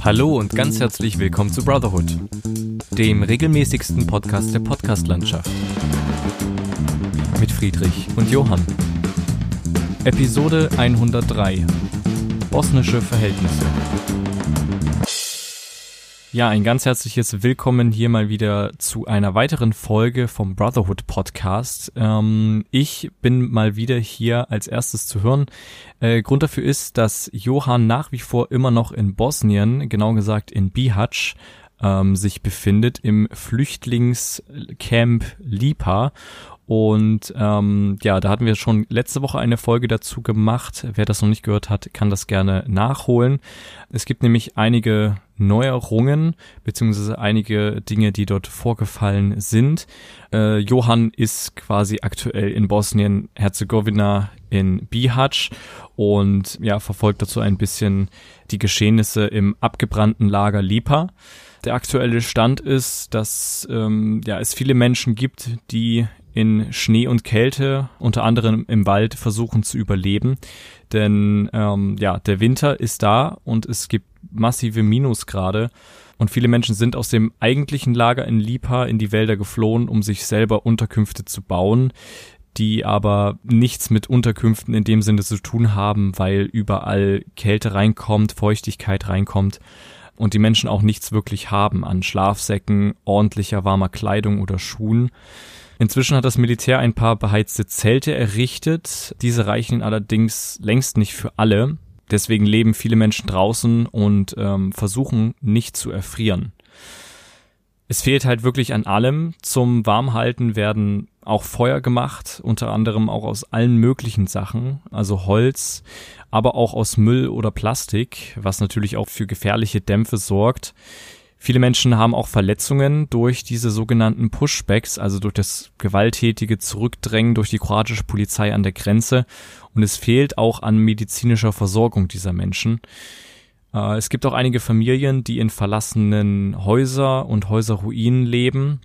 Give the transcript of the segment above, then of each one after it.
Hallo und ganz herzlich willkommen zu Brotherhood, dem regelmäßigsten Podcast der Podcastlandschaft. Mit Friedrich und Johann. Episode 103. Bosnische Verhältnisse. Ja, ein ganz herzliches Willkommen hier mal wieder zu einer weiteren Folge vom Brotherhood Podcast. Ähm, ich bin mal wieder hier als erstes zu hören. Äh, Grund dafür ist, dass Johann nach wie vor immer noch in Bosnien, genau gesagt in Bihać, ähm, sich befindet im Flüchtlingscamp Lipa und ähm, ja, da hatten wir schon letzte Woche eine Folge dazu gemacht. Wer das noch nicht gehört hat, kann das gerne nachholen. Es gibt nämlich einige Neuerungen beziehungsweise einige Dinge, die dort vorgefallen sind. Äh, Johann ist quasi aktuell in Bosnien-Herzegowina in Bihać und ja, verfolgt dazu ein bisschen die Geschehnisse im abgebrannten Lager Lipa. Der aktuelle Stand ist, dass ähm, ja, es viele Menschen gibt, die in Schnee und Kälte, unter anderem im Wald, versuchen zu überleben. Denn ähm, ja, der Winter ist da und es gibt massive Minusgrade. Und viele Menschen sind aus dem eigentlichen Lager in Lipa in die Wälder geflohen, um sich selber Unterkünfte zu bauen, die aber nichts mit Unterkünften in dem Sinne zu tun haben, weil überall Kälte reinkommt, Feuchtigkeit reinkommt und die Menschen auch nichts wirklich haben an Schlafsäcken, ordentlicher warmer Kleidung oder Schuhen. Inzwischen hat das Militär ein paar beheizte Zelte errichtet. Diese reichen allerdings längst nicht für alle. Deswegen leben viele Menschen draußen und ähm, versuchen nicht zu erfrieren. Es fehlt halt wirklich an allem. Zum Warmhalten werden auch Feuer gemacht, unter anderem auch aus allen möglichen Sachen, also Holz, aber auch aus Müll oder Plastik, was natürlich auch für gefährliche Dämpfe sorgt. Viele Menschen haben auch Verletzungen durch diese sogenannten Pushbacks, also durch das gewalttätige Zurückdrängen durch die kroatische Polizei an der Grenze. Und es fehlt auch an medizinischer Versorgung dieser Menschen. Äh, es gibt auch einige Familien, die in verlassenen Häuser und Häuserruinen leben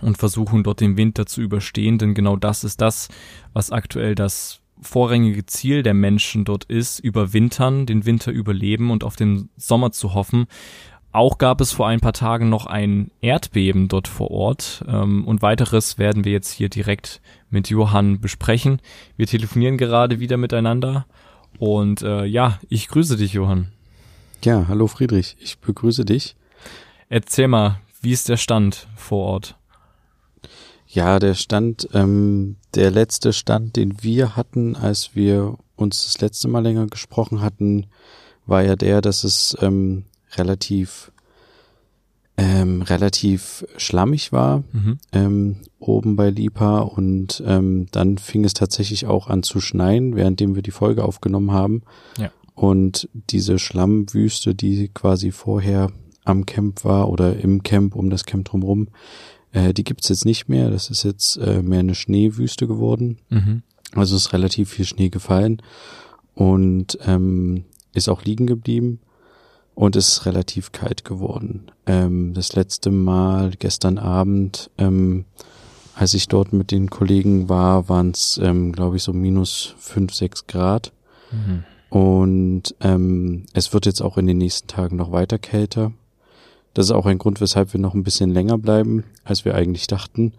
und versuchen dort den Winter zu überstehen, denn genau das ist das, was aktuell das vorrangige Ziel der Menschen dort ist, überwintern, den Winter überleben und auf den Sommer zu hoffen. Auch gab es vor ein paar Tagen noch ein Erdbeben dort vor Ort ähm, und weiteres werden wir jetzt hier direkt mit Johann besprechen. Wir telefonieren gerade wieder miteinander und äh, ja, ich grüße dich, Johann. Ja, hallo Friedrich, ich begrüße dich. Erzähl mal, wie ist der Stand vor Ort? Ja, der Stand, ähm, der letzte Stand, den wir hatten, als wir uns das letzte Mal länger gesprochen hatten, war ja der, dass es ähm, relativ ähm, relativ schlammig war mhm. ähm, oben bei Lipa und ähm, dann fing es tatsächlich auch an zu schneien, währenddem wir die Folge aufgenommen haben. Ja. Und diese Schlammwüste, die quasi vorher am Camp war oder im Camp um das Camp drumherum, äh, die gibt's jetzt nicht mehr. Das ist jetzt äh, mehr eine Schneewüste geworden. Mhm. Also ist relativ viel Schnee gefallen und ähm, ist auch liegen geblieben und es ist relativ kalt geworden. Ähm, das letzte Mal gestern Abend, ähm, als ich dort mit den Kollegen war, waren es, ähm, glaube ich, so minus fünf, sechs Grad. Mhm. Und ähm, es wird jetzt auch in den nächsten Tagen noch weiter kälter. Das ist auch ein Grund, weshalb wir noch ein bisschen länger bleiben, als wir eigentlich dachten,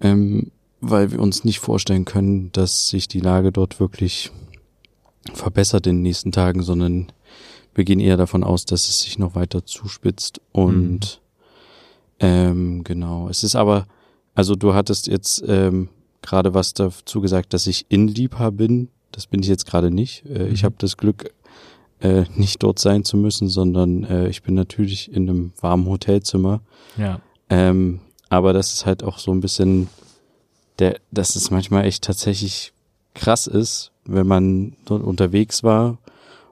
ähm, weil wir uns nicht vorstellen können, dass sich die Lage dort wirklich verbessert in den nächsten Tagen, sondern wir gehen eher davon aus, dass es sich noch weiter zuspitzt und mhm. ähm, genau. Es ist aber, also du hattest jetzt ähm, gerade was dazu gesagt, dass ich in Liebhaber bin. Das bin ich jetzt gerade nicht. Äh, mhm. Ich habe das Glück, äh, nicht dort sein zu müssen, sondern äh, ich bin natürlich in einem warmen Hotelzimmer. Ja. Ähm, aber das ist halt auch so ein bisschen der, dass es manchmal echt tatsächlich krass ist, wenn man dort unterwegs war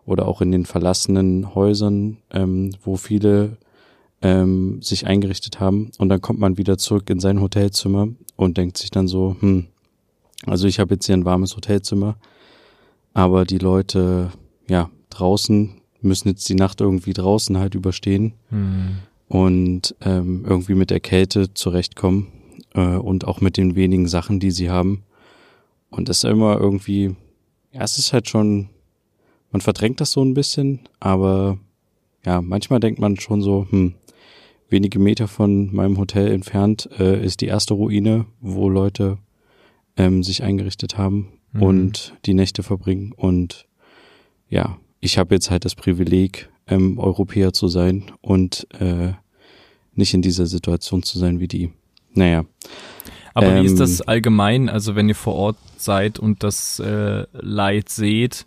oder auch in den verlassenen Häusern, ähm, wo viele ähm, sich eingerichtet haben. Und dann kommt man wieder zurück in sein Hotelzimmer und denkt sich dann so, hm, also ich habe jetzt hier ein warmes Hotelzimmer, aber die Leute, ja, draußen müssen jetzt die Nacht irgendwie draußen halt überstehen mhm. und ähm, irgendwie mit der Kälte zurechtkommen äh, und auch mit den wenigen Sachen, die sie haben. Und das ist immer irgendwie, ja, es ist halt schon man verdrängt das so ein bisschen, aber ja, manchmal denkt man schon so, hm, wenige Meter von meinem Hotel entfernt äh, ist die erste Ruine, wo Leute ähm, sich eingerichtet haben mhm. und die Nächte verbringen. Und ja, ich habe jetzt halt das Privileg, ähm, Europäer zu sein und äh, nicht in dieser Situation zu sein wie die. Naja. Aber ähm, wie ist ähm, das allgemein, also wenn ihr vor Ort seid und das äh, Leid seht,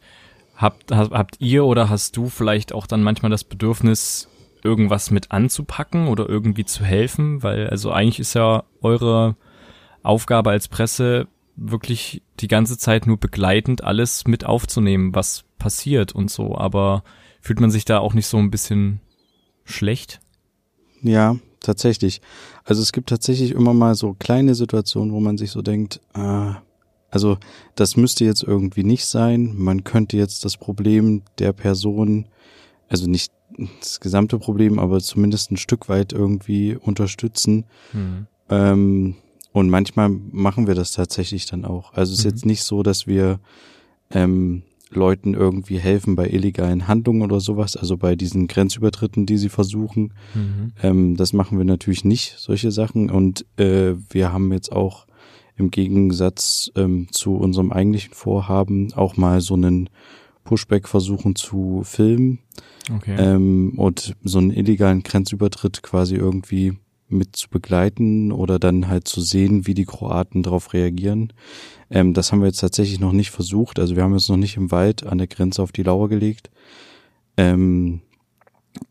habt, habt ihr oder hast du vielleicht auch dann manchmal das Bedürfnis, irgendwas mit anzupacken oder irgendwie zu helfen? Weil also eigentlich ist ja eure Aufgabe als Presse wirklich die ganze Zeit nur begleitend alles mit aufzunehmen, was passiert und so. Aber fühlt man sich da auch nicht so ein bisschen schlecht? Ja, tatsächlich. Also es gibt tatsächlich immer mal so kleine Situationen, wo man sich so denkt, äh, also das müsste jetzt irgendwie nicht sein. Man könnte jetzt das Problem der Person, also nicht das gesamte Problem, aber zumindest ein Stück weit irgendwie unterstützen. Mhm. Ähm, und manchmal machen wir das tatsächlich dann auch. Also es ist mhm. jetzt nicht so, dass wir ähm, Leuten irgendwie helfen bei illegalen Handlungen oder sowas, also bei diesen Grenzübertritten, die sie versuchen. Mhm. Ähm, das machen wir natürlich nicht, solche Sachen. Und äh, wir haben jetzt auch im Gegensatz ähm, zu unserem eigentlichen Vorhaben auch mal so einen Pushback versuchen zu filmen okay. ähm, und so einen illegalen Grenzübertritt quasi irgendwie mit zu begleiten oder dann halt zu sehen, wie die Kroaten darauf reagieren. Ähm, das haben wir jetzt tatsächlich noch nicht versucht. Also wir haben uns noch nicht im Wald an der Grenze auf die Lauer gelegt. Ähm,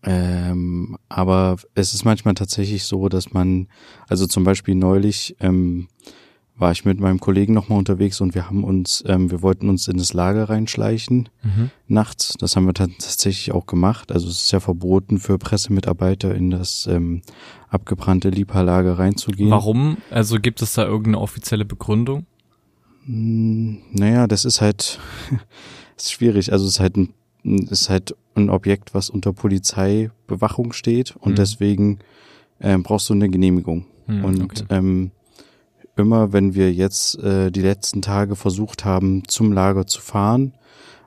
ähm, aber es ist manchmal tatsächlich so, dass man, also zum Beispiel neulich ähm, war ich mit meinem Kollegen nochmal unterwegs und wir haben uns, ähm, wir wollten uns in das Lager reinschleichen mhm. nachts. Das haben wir dann tatsächlich auch gemacht. Also es ist ja verboten für Pressemitarbeiter in das ähm, abgebrannte Liebhaarlager reinzugehen. Warum? Also gibt es da irgendeine offizielle Begründung? Hm, naja, das ist halt ist schwierig. Also es ist halt ein, ist halt ein Objekt, was unter Polizeibewachung steht und mhm. deswegen ähm, brauchst du eine Genehmigung. Mhm, und okay. ähm, immer, wenn wir jetzt äh, die letzten Tage versucht haben, zum Lager zu fahren,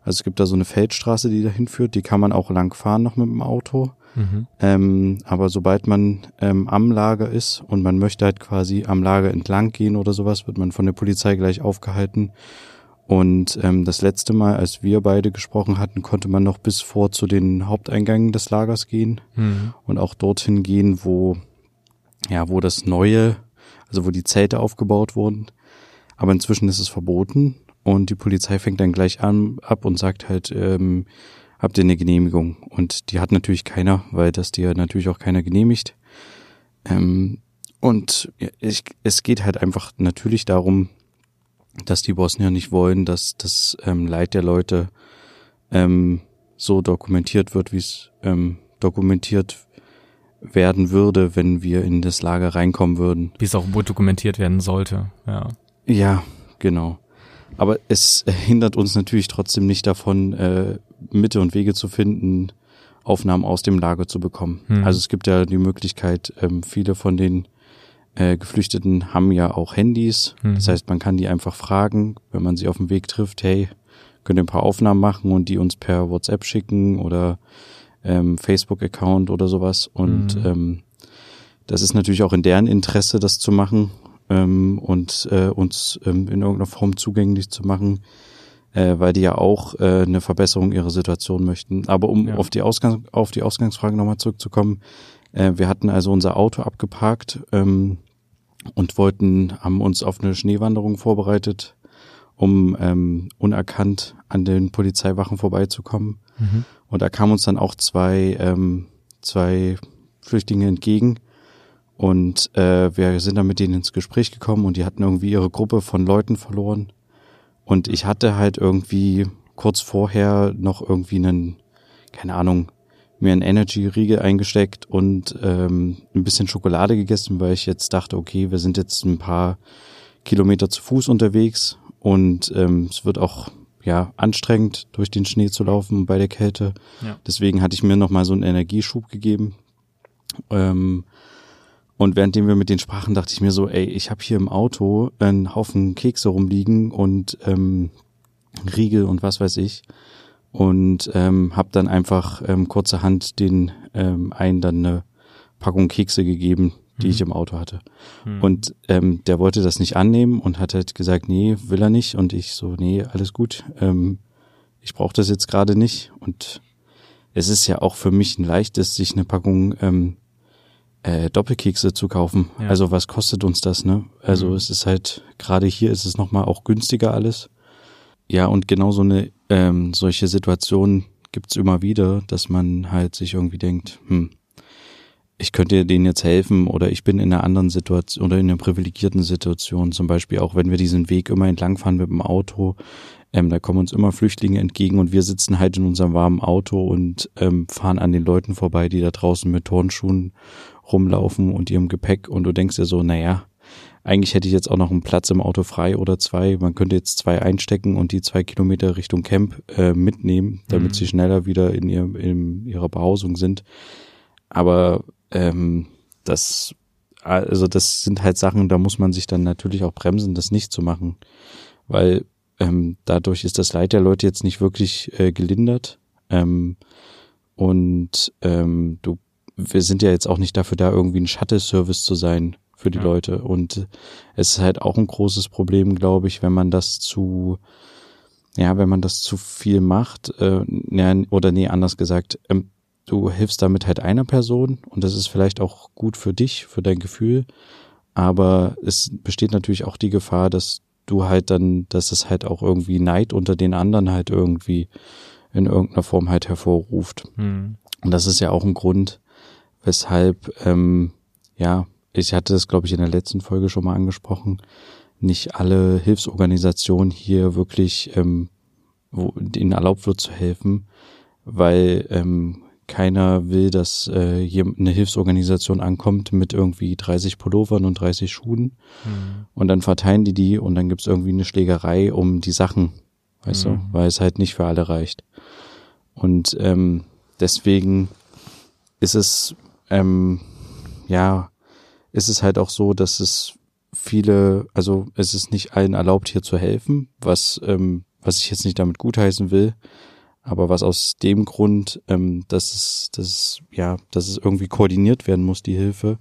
also es gibt da so eine Feldstraße, die dahin führt, die kann man auch lang fahren noch mit dem Auto. Mhm. Ähm, aber sobald man ähm, am Lager ist und man möchte halt quasi am Lager entlang gehen oder sowas, wird man von der Polizei gleich aufgehalten. Und ähm, das letzte Mal, als wir beide gesprochen hatten, konnte man noch bis vor zu den Haupteingängen des Lagers gehen mhm. und auch dorthin gehen, wo ja, wo das neue, also wo die Zelte aufgebaut wurden. Aber inzwischen ist es verboten und die Polizei fängt dann gleich an ab und sagt halt, ähm, habt ihr eine Genehmigung? Und die hat natürlich keiner, weil das dir natürlich auch keiner genehmigt. Ähm, und ich, es geht halt einfach natürlich darum, dass die Bosnier nicht wollen, dass das ähm, Leid der Leute ähm, so dokumentiert wird, wie es ähm, dokumentiert werden würde, wenn wir in das Lager reinkommen würden. Wie es auch wohl dokumentiert werden sollte, ja. Ja, genau. Aber es hindert uns natürlich trotzdem nicht davon, äh, Mitte und Wege zu finden, Aufnahmen aus dem Lager zu bekommen. Hm. Also es gibt ja die Möglichkeit, ähm, viele von den äh, Geflüchteten haben ja auch Handys. Hm. Das heißt, man kann die einfach fragen, wenn man sie auf dem Weg trifft, hey, könnt ihr ein paar Aufnahmen machen und die uns per WhatsApp schicken oder ähm, Facebook-Account oder sowas. Und hm. ähm, das ist natürlich auch in deren Interesse, das zu machen ähm, und äh, uns ähm, in irgendeiner Form zugänglich zu machen, äh, weil die ja auch äh, eine Verbesserung ihrer Situation möchten. Aber um ja. auf die Ausgangs auf die Ausgangsfrage nochmal zurückzukommen, äh, wir hatten also unser Auto abgeparkt ähm, und wollten, haben uns auf eine Schneewanderung vorbereitet, um ähm, unerkannt an den Polizeiwachen vorbeizukommen. Mhm. Und da kamen uns dann auch zwei, ähm, zwei Flüchtlinge entgegen. Und äh, wir sind dann mit denen ins Gespräch gekommen und die hatten irgendwie ihre Gruppe von Leuten verloren. Und ich hatte halt irgendwie kurz vorher noch irgendwie einen, keine Ahnung, mir einen Energy-Riegel eingesteckt und ähm, ein bisschen Schokolade gegessen, weil ich jetzt dachte, okay, wir sind jetzt ein paar Kilometer zu Fuß unterwegs und ähm, es wird auch ja anstrengend durch den Schnee zu laufen bei der Kälte. Ja. Deswegen hatte ich mir noch mal so einen Energieschub gegeben. Ähm, und währenddem wir mit denen sprachen, dachte ich mir so, ey, ich habe hier im Auto einen Haufen Kekse rumliegen und ähm, Riegel und was weiß ich. und ähm, habe dann einfach ähm, kurzerhand den ähm, einen dann eine Packung Kekse gegeben, die mhm. ich im Auto hatte. Mhm. Und ähm, der wollte das nicht annehmen und hat halt gesagt, nee, will er nicht. Und ich so, nee, alles gut. Ähm, ich brauche das jetzt gerade nicht. Und es ist ja auch für mich ein leichtes, sich eine Packung ähm, äh, Doppelkekse zu kaufen. Ja. Also was kostet uns das, ne? Also mhm. es ist halt, gerade hier ist es nochmal auch günstiger alles. Ja, und genau so eine, ähm, solche Situationen gibt's immer wieder, dass man halt sich irgendwie denkt, hm, ich könnte denen jetzt helfen oder ich bin in einer anderen Situation oder in einer privilegierten Situation. Zum Beispiel auch, wenn wir diesen Weg immer entlangfahren mit dem Auto, ähm, da kommen uns immer Flüchtlinge entgegen und wir sitzen halt in unserem warmen Auto und ähm, fahren an den Leuten vorbei, die da draußen mit Turnschuhen rumlaufen und ihrem Gepäck und du denkst dir so, naja, eigentlich hätte ich jetzt auch noch einen Platz im Auto frei oder zwei. Man könnte jetzt zwei einstecken und die zwei Kilometer Richtung Camp äh, mitnehmen, damit mhm. sie schneller wieder in, ihr, in ihrer Behausung sind. Aber ähm, das, also das sind halt Sachen, da muss man sich dann natürlich auch bremsen, das nicht zu machen. Weil ähm, dadurch ist das Leid der Leute jetzt nicht wirklich äh, gelindert. Ähm, und ähm, du, wir sind ja jetzt auch nicht dafür da, irgendwie ein Shuttle-Service zu sein für die ja. Leute. Und es ist halt auch ein großes Problem, glaube ich, wenn man das zu, ja, wenn man das zu viel macht, äh, ja, oder nee, anders gesagt, ähm, du hilfst damit halt einer Person und das ist vielleicht auch gut für dich, für dein Gefühl, aber es besteht natürlich auch die Gefahr, dass du halt dann, dass es halt auch irgendwie Neid unter den anderen halt irgendwie in irgendeiner Form halt hervorruft. Mhm. Und das ist ja auch ein Grund, weshalb, ähm, ja, ich hatte das, glaube ich, in der letzten Folge schon mal angesprochen, nicht alle Hilfsorganisationen hier wirklich ähm, wo denen erlaubt wird zu helfen, weil ähm, keiner will, dass äh, hier eine Hilfsorganisation ankommt mit irgendwie 30 Pullovern und 30 Schuhen mhm. und dann verteilen die die und dann gibt's irgendwie eine Schlägerei um die Sachen, weißt mhm. du, weil es halt nicht für alle reicht. Und ähm, deswegen ist es ähm, ja, ist es halt auch so, dass es viele, also es ist nicht allen erlaubt, hier zu helfen, was ähm, was ich jetzt nicht damit gutheißen will, aber was aus dem Grund, ähm, dass es, dass es, ja, dass es irgendwie koordiniert werden muss, die Hilfe,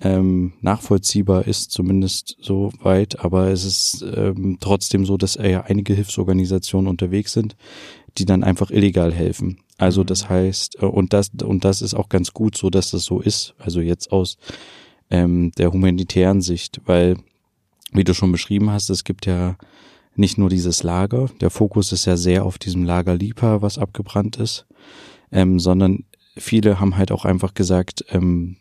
ähm, nachvollziehbar ist, zumindest so weit, aber es ist ähm, trotzdem so, dass ja einige Hilfsorganisationen unterwegs sind, die dann einfach illegal helfen. Also das mhm. heißt, äh, und das, und das ist auch ganz gut so, dass das so ist, also jetzt aus ähm, der humanitären Sicht, weil, wie du schon beschrieben hast, es gibt ja nicht nur dieses Lager, der Fokus ist ja sehr auf diesem Lager Lipa, was abgebrannt ist, ähm, sondern viele haben halt auch einfach gesagt, ähm,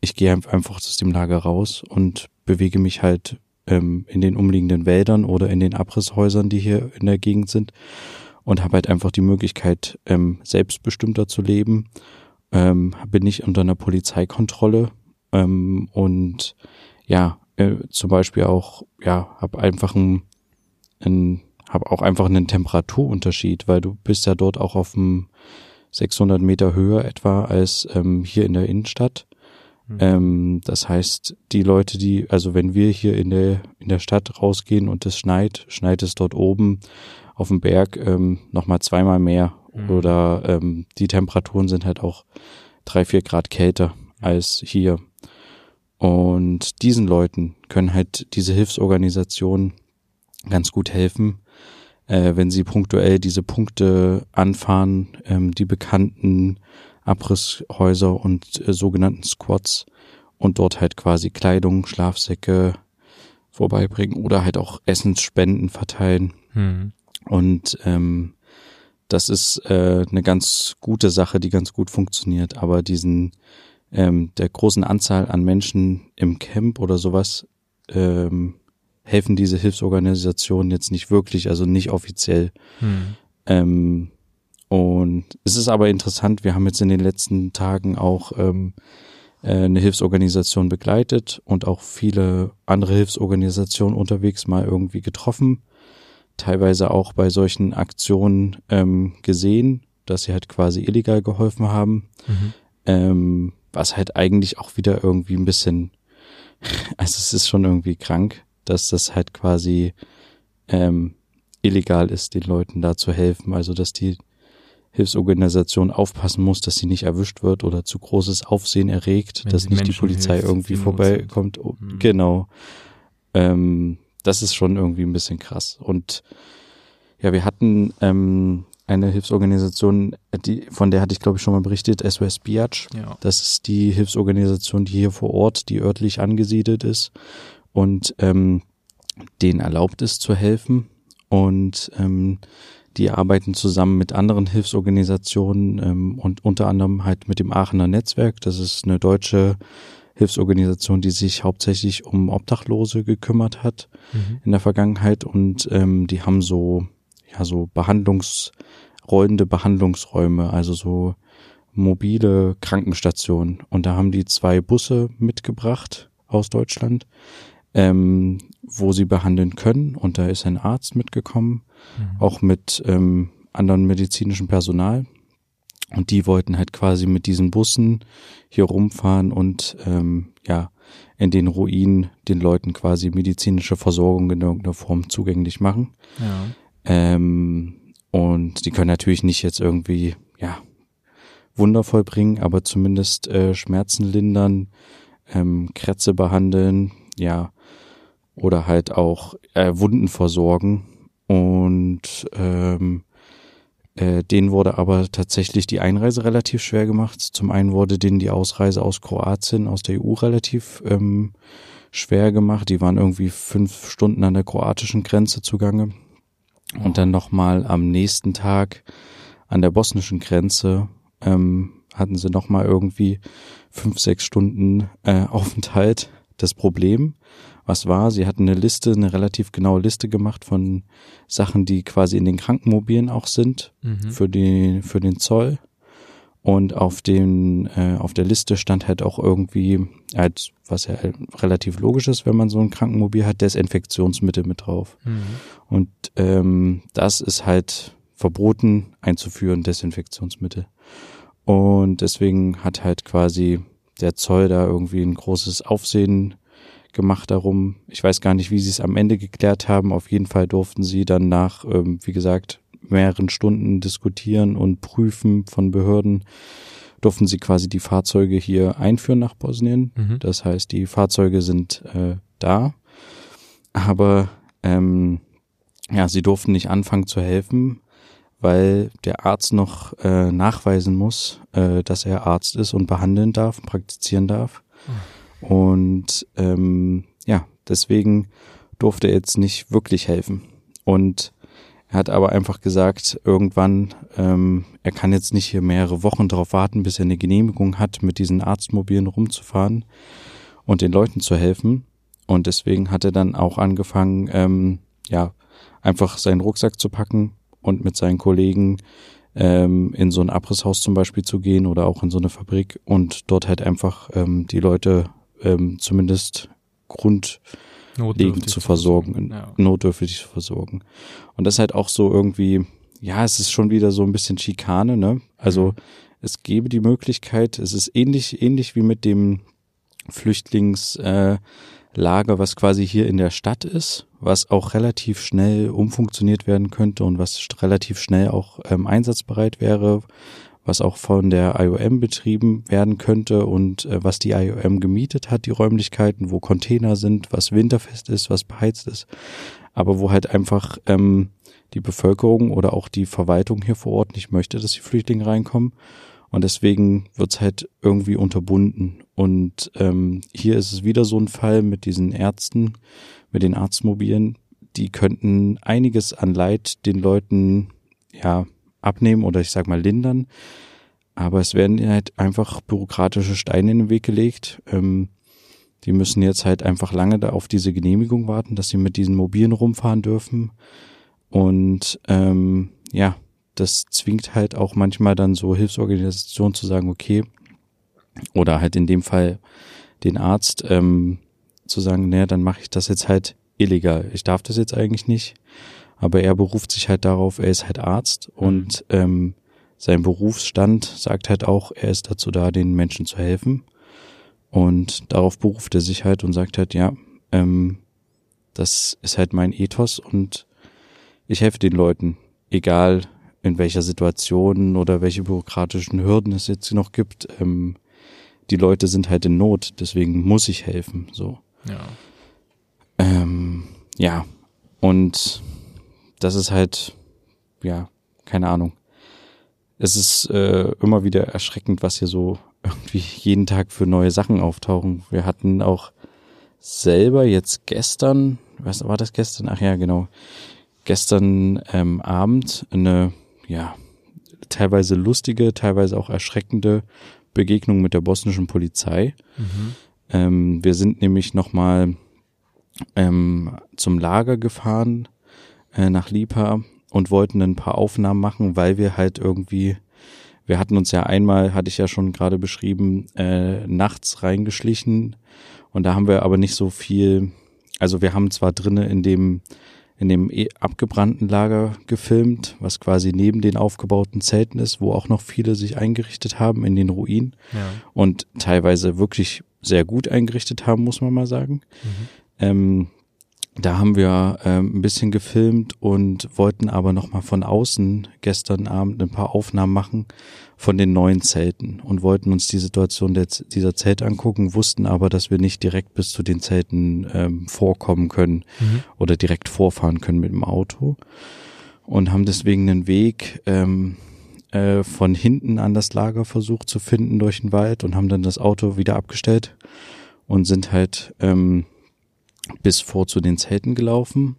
ich gehe einfach aus dem Lager raus und bewege mich halt ähm, in den umliegenden Wäldern oder in den Abrisshäusern, die hier in der Gegend sind und habe halt einfach die Möglichkeit, ähm, selbstbestimmter zu leben, ähm, bin nicht unter einer Polizeikontrolle ähm, und ja, äh, zum Beispiel auch, ja, habe einfach ein ein, habe auch einfach einen Temperaturunterschied, weil du bist ja dort auch auf einem 600 Meter höher etwa als ähm, hier in der Innenstadt. Mhm. Ähm, das heißt, die Leute, die, also wenn wir hier in der in der Stadt rausgehen und es schneit, schneit es dort oben auf dem Berg ähm, noch mal zweimal mehr mhm. oder ähm, die Temperaturen sind halt auch drei vier Grad kälter als hier. Und diesen Leuten können halt diese Hilfsorganisationen ganz gut helfen, äh, wenn sie punktuell diese Punkte anfahren, ähm, die bekannten Abrisshäuser und äh, sogenannten Squats und dort halt quasi Kleidung, Schlafsäcke vorbeibringen oder halt auch Essensspenden verteilen. Mhm. Und ähm, das ist äh, eine ganz gute Sache, die ganz gut funktioniert. Aber diesen ähm, der großen Anzahl an Menschen im Camp oder sowas ähm, helfen diese Hilfsorganisationen jetzt nicht wirklich, also nicht offiziell. Hm. Ähm, und es ist aber interessant, wir haben jetzt in den letzten Tagen auch ähm, äh, eine Hilfsorganisation begleitet und auch viele andere Hilfsorganisationen unterwegs mal irgendwie getroffen, teilweise auch bei solchen Aktionen ähm, gesehen, dass sie halt quasi illegal geholfen haben, mhm. ähm, was halt eigentlich auch wieder irgendwie ein bisschen, also es ist schon irgendwie krank, dass das halt quasi ähm, illegal ist, den Leuten da zu helfen. Also dass die Hilfsorganisation aufpassen muss, dass sie nicht erwischt wird oder zu großes Aufsehen erregt, Wenn dass sie nicht die Menschen Polizei hilft, irgendwie die vorbeikommt. Mhm. Genau. Ähm, das ist schon irgendwie ein bisschen krass. Und ja, wir hatten ähm, eine Hilfsorganisation, die, von der hatte ich glaube ich schon mal berichtet, SOS Biatch. Ja. Das ist die Hilfsorganisation, die hier vor Ort, die örtlich angesiedelt ist und ähm, denen erlaubt ist zu helfen. Und ähm, die arbeiten zusammen mit anderen Hilfsorganisationen ähm, und unter anderem halt mit dem Aachener Netzwerk. Das ist eine deutsche Hilfsorganisation, die sich hauptsächlich um Obdachlose gekümmert hat Mhm. in der Vergangenheit und ähm, die haben so ja so Behandlungs rollende Behandlungsräume, also so mobile Krankenstationen und da haben die zwei Busse mitgebracht aus Deutschland, ähm, wo sie behandeln können und da ist ein Arzt mitgekommen, Mhm. auch mit ähm, anderen medizinischem Personal und die wollten halt quasi mit diesen Bussen hier rumfahren und ähm, ja in den Ruinen den Leuten quasi medizinische Versorgung in irgendeiner Form zugänglich machen. Ja. Ähm, und die können natürlich nicht jetzt irgendwie, ja, Wunder vollbringen, aber zumindest äh, Schmerzen lindern, ähm, Krätze behandeln, ja, oder halt auch äh, Wunden versorgen. Und ähm, äh, denen wurde aber tatsächlich die Einreise relativ schwer gemacht. Zum einen wurde denen die Ausreise aus Kroatien, aus der EU relativ ähm, schwer gemacht. Die waren irgendwie fünf Stunden an der kroatischen Grenze zugange. Und dann nochmal am nächsten Tag an der bosnischen Grenze ähm, hatten sie nochmal irgendwie fünf, sechs Stunden äh, Aufenthalt. Das Problem, was war, sie hatten eine Liste, eine relativ genaue Liste gemacht von Sachen, die quasi in den Krankenmobilen auch sind Mhm. für die für den Zoll und auf den äh, auf der Liste stand halt auch irgendwie halt was ja relativ logisch ist, wenn man so ein Krankenmobil hat, Desinfektionsmittel mit drauf. Mhm. Und ähm, das ist halt verboten einzuführen, Desinfektionsmittel. Und deswegen hat halt quasi der Zoll da irgendwie ein großes Aufsehen gemacht darum. Ich weiß gar nicht, wie sie es am Ende geklärt haben. Auf jeden Fall durften sie dann nach, ähm, wie gesagt, mehreren Stunden diskutieren und prüfen von Behörden, durften sie quasi die Fahrzeuge hier einführen nach Bosnien. Mhm. Das heißt, die Fahrzeuge sind äh, da, aber ähm, ja, sie durften nicht anfangen zu helfen, weil der Arzt noch äh, nachweisen muss, äh, dass er Arzt ist und behandeln darf, praktizieren darf. Und ähm, ja, deswegen durfte er jetzt nicht wirklich helfen. Und er hat aber einfach gesagt, irgendwann, ähm, er kann jetzt nicht hier mehrere Wochen darauf warten, bis er eine Genehmigung hat, mit diesen Arztmobilen rumzufahren und den Leuten zu helfen. Und deswegen hat er dann auch angefangen, ähm, ja, einfach seinen Rucksack zu packen und mit seinen Kollegen ähm, in so ein Abrisshaus zum Beispiel zu gehen oder auch in so eine Fabrik und dort halt einfach ähm, die Leute ähm, zumindest grundlegend zu versorgen, Ja. notdürftig zu versorgen. Und das ist halt auch so irgendwie, ja, es ist schon wieder so ein bisschen Schikane, ne? Also Mhm. es gäbe die Möglichkeit, es ist ähnlich, ähnlich wie mit dem Flüchtlingslager, äh, was quasi hier in der Stadt ist, was auch relativ schnell umfunktioniert werden könnte und was relativ schnell auch ähm, einsatzbereit wäre, was auch von der IOM betrieben werden könnte und äh, was die IOM gemietet hat, die Räumlichkeiten, wo Container sind, was winterfest ist, was beheizt ist, aber wo halt einfach ähm, die Bevölkerung oder auch die Verwaltung hier vor Ort nicht möchte, dass die Flüchtlinge reinkommen. Und deswegen wird's halt irgendwie unterbunden. Und ähm, hier ist es wieder so ein Fall mit diesen Ärzten, mit den Arztmobilen. Die könnten einiges an Leid den Leuten ja abnehmen oder ich sag mal lindern. Aber es werden halt einfach bürokratische Steine in den Weg gelegt. Ähm, die müssen jetzt halt einfach lange da auf diese Genehmigung warten, dass sie mit diesen Mobilen rumfahren dürfen. Und ähm, ja, das zwingt halt auch manchmal dann so Hilfsorganisationen zu sagen, okay, oder halt in dem Fall den Arzt ähm, zu sagen, naja, dann mache ich das jetzt halt illegal. Ich darf das jetzt eigentlich nicht. Aber er beruft sich halt darauf, er ist halt Arzt und ähm, sein Berufsstand sagt halt auch, er ist dazu da, den Menschen zu helfen. Und darauf beruft er sich halt und sagt halt, ja, ähm, das ist halt mein Ethos und ich helfe den Leuten, egal in welcher Situation oder welche bürokratischen Hürden es jetzt noch gibt. Ähm, die Leute sind halt in Not, deswegen muss ich helfen. So. Ja. Ähm, ja. Und das ist halt, ja, keine Ahnung. Es ist äh, immer wieder erschreckend, was hier so irgendwie jeden Tag für neue Sachen auftauchen. Wir hatten auch selber jetzt gestern, was war das gestern? Ach ja, genau. Gestern ähm, Abend eine, ja, teilweise lustige, teilweise auch erschreckende Begegnung mit der bosnischen Polizei. Mhm. Ähm, wir sind nämlich nochmal ähm, zum Lager gefahren äh, nach Lipa und wollten ein paar Aufnahmen machen, weil wir halt irgendwie, wir hatten uns ja einmal, hatte ich ja schon gerade beschrieben, äh, nachts reingeschlichen und da haben wir aber nicht so viel, also wir haben zwar drinnen in dem in dem eh abgebrannten Lager gefilmt, was quasi neben den aufgebauten Zelten ist, wo auch noch viele sich eingerichtet haben in den Ruinen Ja. und teilweise wirklich sehr gut eingerichtet haben, muss man mal sagen. Mhm. Ähm, da haben wir ähm, ein bisschen gefilmt und wollten aber noch mal von außen gestern Abend ein paar Aufnahmen machen von den neuen Zelten und wollten uns die Situation der, dieser Zelte angucken, wussten aber, dass wir nicht direkt bis zu den Zelten ähm, vorkommen können Mhm. oder direkt vorfahren können mit dem Auto und haben deswegen einen Weg ähm, äh, von hinten an das Lager versucht zu finden durch den Wald und haben dann das Auto wieder abgestellt und sind halt ähm, bis vor zu den Zelten gelaufen.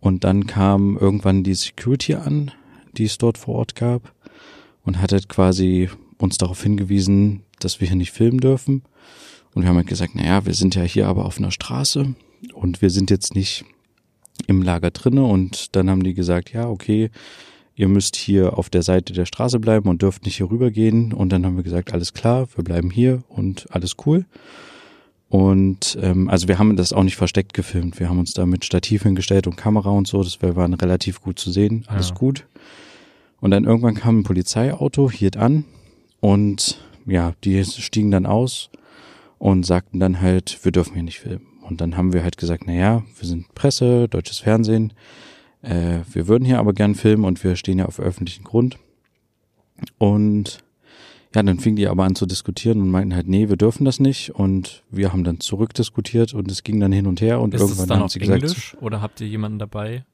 Und dann kam irgendwann die Security an, die es dort vor Ort gab und hat halt quasi uns darauf hingewiesen, dass wir hier nicht filmen dürfen. Und wir haben halt gesagt, naja, wir sind ja hier aber auf einer Straße und wir sind jetzt nicht im Lager drinne. Und dann haben die gesagt, ja, okay, ihr müsst hier auf der Seite der Straße bleiben und dürft nicht hier rübergehen. Und dann haben wir gesagt, alles klar, wir bleiben hier und alles cool. Und ähm, also wir haben das auch nicht versteckt gefilmt. Wir haben uns da mit Stativ hingestellt und Kamera und so. Das war waren relativ gut zu sehen. Alles Ja. gut. Und dann irgendwann kam ein Polizeiauto, hielt an und ja, die stiegen dann aus und sagten dann halt, wir dürfen hier nicht filmen. Und dann haben wir halt gesagt, na ja, wir sind Presse, deutsches Fernsehen, äh, wir würden hier aber gern filmen und wir stehen ja auf öffentlichen Grund. Und ja, dann fingen die aber an zu diskutieren und meinten halt, nee, wir dürfen das nicht. Und wir haben dann zurückdiskutiert und es ging dann hin und her und Ist es irgendwann haben sie gesagt, Englisch oder habt ihr jemanden dabei?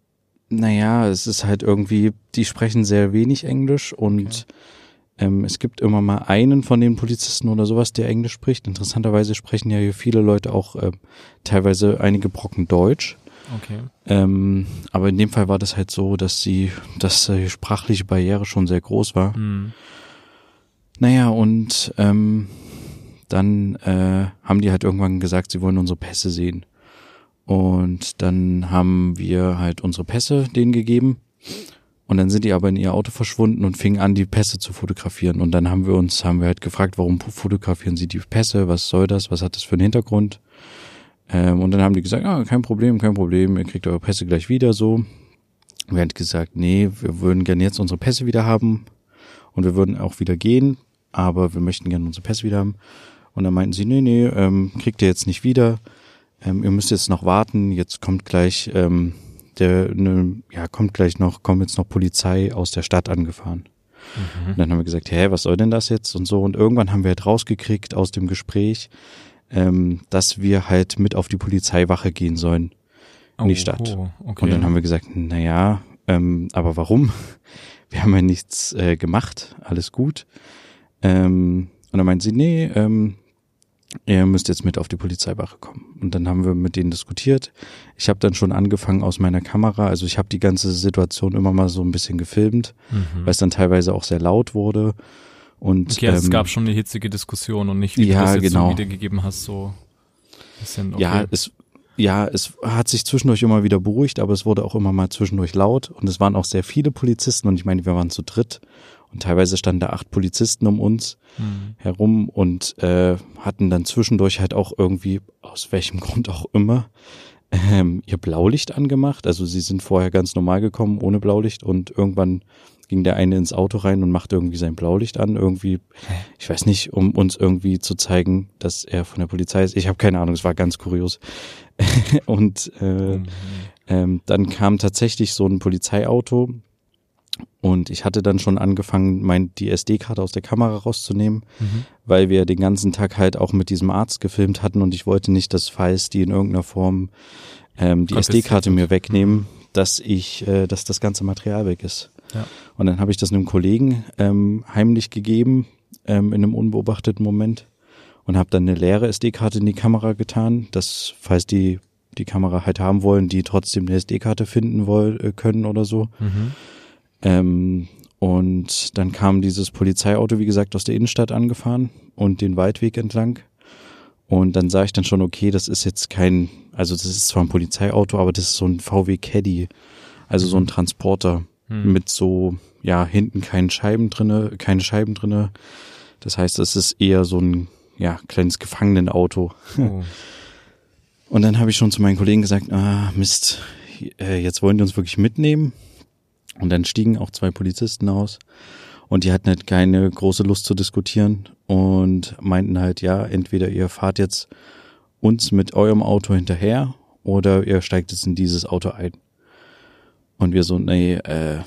naja, es ist halt irgendwie, die sprechen sehr wenig Englisch und ähm, es gibt immer mal einen von den Polizisten oder sowas, der Englisch spricht. Interessanterweise sprechen ja hier viele Leute auch ähm, teilweise einige Brocken Deutsch. Okay. Ähm, aber in dem Fall war das halt so, dass sie, dass die sprachliche Barriere schon sehr groß war. Mhm. Naja, und ähm, dann äh, haben die halt irgendwann gesagt, sie wollen unsere Pässe sehen. Und dann haben wir halt unsere Pässe denen gegeben. Und dann sind die aber in ihr Auto verschwunden und fingen an, die Pässe zu fotografieren. Und dann haben wir uns, haben wir halt gefragt, warum fotografieren sie die Pässe? Was soll das? Was hat das für einen Hintergrund? Ähm, und dann haben die gesagt, ah, kein Problem, kein Problem, ihr kriegt eure Pässe gleich wieder so. Wir haben gesagt, nee, wir würden gerne jetzt unsere Pässe wieder haben. Und wir würden auch wieder gehen, aber wir möchten gerne unsere Pässe wieder haben. Und dann meinten sie, nee, nee, ähm, kriegt ihr jetzt nicht wieder. Ähm, ihr müsst jetzt noch warten. Jetzt kommt gleich, ähm, der, ne, ja, kommt gleich noch, kommt jetzt noch Polizei aus der Stadt angefahren. Mhm. Und dann haben wir gesagt, hä, was soll denn das jetzt und so. Und irgendwann haben wir halt rausgekriegt aus dem Gespräch, ähm, dass wir halt mit auf die Polizeiwache gehen sollen in die Stadt. Oh, okay. Und dann haben wir gesagt, na ja, ähm, aber warum? Wir haben ja nichts äh, gemacht, alles gut. Ähm, und dann meinten sie, nee, ähm, ihr müsst jetzt mit auf die Polizeiwache kommen. Und dann haben wir mit denen diskutiert. Ich habe dann schon angefangen aus meiner Kamera, also ich habe die ganze Situation immer mal so ein bisschen gefilmt, mhm. weil es dann teilweise auch sehr laut wurde. Und Okay, also es ähm, gab schon eine hitzige Diskussion und nicht, wie ja, du das jetzt genau. so wiedergegeben hast, so ein bisschen, okay. Ja, es, ja, es hat sich zwischendurch immer wieder beruhigt, aber es wurde auch immer mal zwischendurch laut und es waren auch sehr viele Polizisten und ich meine, wir waren zu dritt und teilweise standen da acht Polizisten um uns Mhm. herum und äh, hatten dann zwischendurch halt auch irgendwie, aus welchem Grund auch immer, ähm, ihr Blaulicht angemacht. Also sie sind vorher ganz normal gekommen, ohne Blaulicht und irgendwann ging der eine ins Auto rein und machte irgendwie sein Blaulicht an, irgendwie, ich weiß nicht, um uns irgendwie zu zeigen, dass er von der Polizei ist. Ich habe keine Ahnung, es war ganz kurios. und äh, Mhm. ähm, dann kam tatsächlich so ein Polizeiauto Und ich hatte dann schon angefangen, mein, die SD-Karte aus der Kamera rauszunehmen, mhm. weil wir den ganzen Tag halt auch mit diesem Arzt gefilmt hatten und ich wollte nicht, dass Files die in irgendeiner Form ähm, die SD-Karte mir wegnehmen, dass ich, äh, dass das ganze Material weg ist. Ja. Und dann habe ich das einem Kollegen ähm, heimlich gegeben, ähm, in einem unbeobachteten Moment und habe dann eine leere SD-Karte in die Kamera getan, dass falls die die Kamera halt haben wollen, die trotzdem eine SD-Karte finden wollen äh, können oder so. Mhm. Ähm, und dann kam dieses Polizeiauto, wie gesagt, aus der Innenstadt angefahren und den Waldweg entlang. Und dann sah ich dann schon, okay, das ist jetzt kein, also das ist zwar ein Polizeiauto, aber das ist so ein VW Caddy, also so ein Transporter hm. mit so, ja, hinten keinen Scheiben drinne, keine Scheiben drinne. Das heißt, es ist eher so ein, ja, kleines Gefangenenauto. Oh. Und dann habe ich schon zu meinen Kollegen gesagt, ah, Mist, äh, jetzt wollen die uns wirklich mitnehmen. Und dann stiegen auch zwei Polizisten aus und die hatten halt keine große Lust zu diskutieren und meinten halt, ja, entweder ihr fahrt jetzt uns mit eurem Auto hinterher oder ihr steigt jetzt in dieses Auto ein. Und wir so, nee, äh,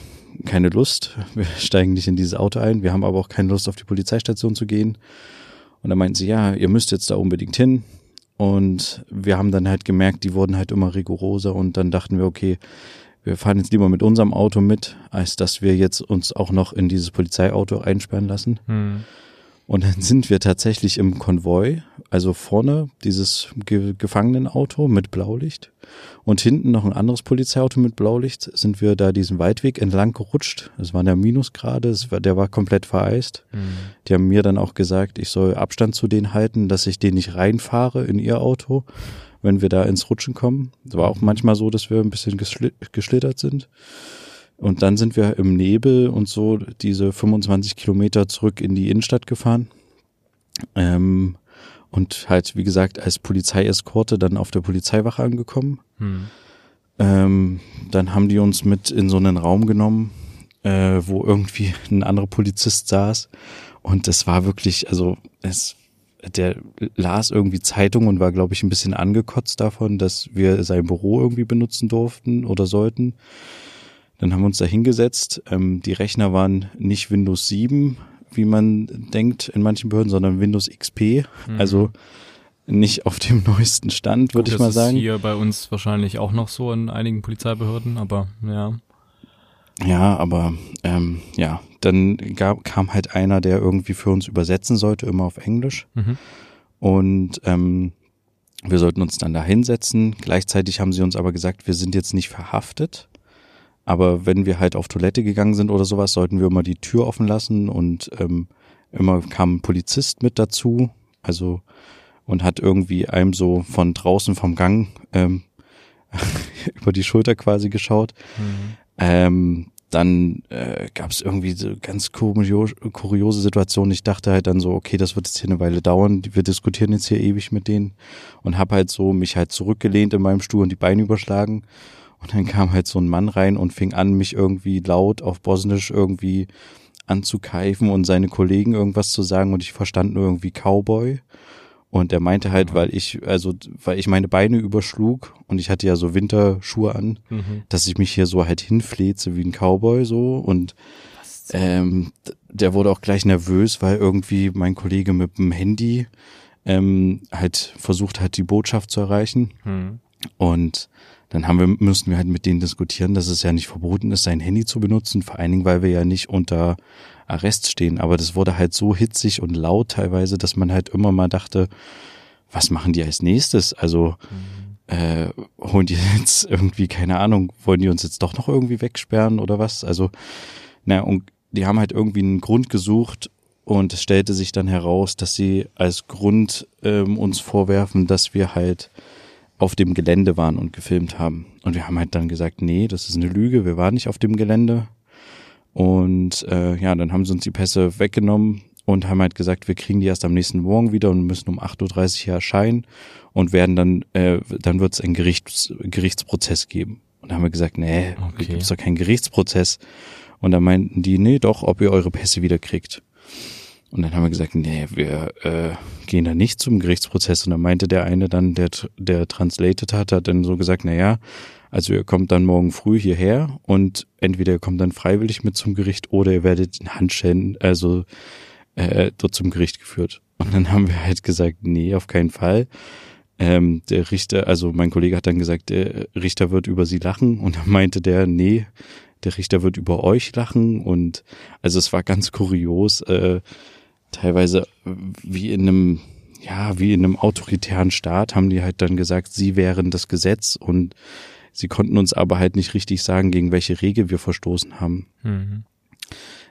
keine Lust, wir steigen nicht in dieses Auto ein, wir haben aber auch keine Lust auf die Polizeistation zu gehen. Und dann meinten sie, ja, ihr müsst jetzt da unbedingt hin. Und wir haben dann halt gemerkt, die wurden halt immer rigoroser und dann dachten wir, okay, wir fahren jetzt lieber mit unserem Auto mit, als dass wir jetzt uns auch noch in dieses Polizeiauto einsperren lassen. Hm. Und dann sind wir tatsächlich im Konvoi, also vorne dieses Ge Gefangenenauto mit Blaulicht und hinten noch ein anderes Polizeiauto mit Blaulicht, sind wir da diesen Weitweg entlang gerutscht. Es waren ja Minusgrade, war, der war komplett vereist. Mhm. Die haben mir dann auch gesagt, ich soll Abstand zu denen halten, dass ich den nicht reinfahre in ihr Auto, wenn wir da ins Rutschen kommen. Es war auch manchmal so, dass wir ein bisschen geschlittert sind. Und dann sind wir im Nebel und so diese 25 Kilometer zurück in die Innenstadt gefahren. Ähm, und halt, wie gesagt, als Polizeieskorte dann auf der Polizeiwache angekommen. Hm. Ähm, dann haben die uns mit in so einen Raum genommen, äh, wo irgendwie ein anderer Polizist saß. Und das war wirklich, also es der las irgendwie Zeitung und war, glaube ich, ein bisschen angekotzt davon, dass wir sein Büro irgendwie benutzen durften oder sollten. Dann haben wir uns da hingesetzt. Ähm, die Rechner waren nicht Windows 7, wie man denkt in manchen Behörden, sondern Windows XP. Mhm. Also nicht auf dem neuesten Stand, würde ich mal sagen. Das ist hier bei uns wahrscheinlich auch noch so in einigen Polizeibehörden, aber ja. Ja, aber ähm, ja, dann gab, kam halt einer, der irgendwie für uns übersetzen sollte, immer auf Englisch. Mhm. Und ähm, wir sollten uns dann da hinsetzen. Gleichzeitig haben sie uns aber gesagt, wir sind jetzt nicht verhaftet. Aber wenn wir halt auf Toilette gegangen sind oder sowas, sollten wir immer die Tür offen lassen und ähm, immer kam ein Polizist mit dazu. Also und hat irgendwie einem so von draußen vom Gang ähm, über die Schulter quasi geschaut. Mhm. Ähm, dann äh, gab es irgendwie so ganz kurios, kuriose Situationen. Ich dachte halt dann so, okay, das wird jetzt hier eine Weile dauern. Wir diskutieren jetzt hier ewig mit denen und habe halt so mich halt zurückgelehnt in meinem Stuhl und die Beine überschlagen. Und dann kam halt so ein Mann rein und fing an, mich irgendwie laut auf Bosnisch irgendwie anzukeifen und seine Kollegen irgendwas zu sagen und ich verstand nur irgendwie Cowboy. Und er meinte halt, weil ich, also, weil ich meine Beine überschlug und ich hatte ja so Winterschuhe an, mhm. dass ich mich hier so halt hinfleze wie ein Cowboy so und ähm, der wurde auch gleich nervös, weil irgendwie mein Kollege mit dem Handy ähm, halt versucht hat, die Botschaft zu erreichen. Mhm. Und dann haben wir, müssen wir halt mit denen diskutieren, dass es ja nicht verboten ist, sein Handy zu benutzen, vor allen Dingen, weil wir ja nicht unter Arrest stehen. Aber das wurde halt so hitzig und laut teilweise, dass man halt immer mal dachte, was machen die als nächstes? Also mhm. äh, holen die jetzt irgendwie, keine Ahnung, wollen die uns jetzt doch noch irgendwie wegsperren oder was? Also, na, und die haben halt irgendwie einen Grund gesucht und es stellte sich dann heraus, dass sie als Grund ähm, uns vorwerfen, dass wir halt auf dem Gelände waren und gefilmt haben. Und wir haben halt dann gesagt, nee, das ist eine Lüge, wir waren nicht auf dem Gelände. Und äh, ja, dann haben sie uns die Pässe weggenommen und haben halt gesagt, wir kriegen die erst am nächsten Morgen wieder und müssen um 8.30 Uhr hier erscheinen und werden dann, äh, dann wird es einen Gerichts, Gerichtsprozess geben. Und dann haben wir gesagt, nee, okay. gibt doch keinen Gerichtsprozess. Und dann meinten die, nee, doch, ob ihr eure Pässe wieder kriegt. Und dann haben wir gesagt, nee, wir äh, gehen da nicht zum Gerichtsprozess. Und dann meinte der eine dann, der, der translated hat, hat dann so gesagt, na ja, Also ihr kommt dann morgen früh hierher und entweder ihr kommt dann freiwillig mit zum Gericht oder ihr werdet in Handschellen, also äh, dort zum Gericht geführt. Und dann haben wir halt gesagt, nee, auf keinen Fall. Ähm, der Richter, also mein Kollege hat dann gesagt, der Richter wird über sie lachen und dann meinte der, nee, der Richter wird über euch lachen und also es war ganz kurios, äh, teilweise wie in einem ja, wie in einem autoritären Staat haben die halt dann gesagt, sie wären das Gesetz und sie konnten uns aber halt nicht richtig sagen, gegen welche Regel wir verstoßen haben. Mhm.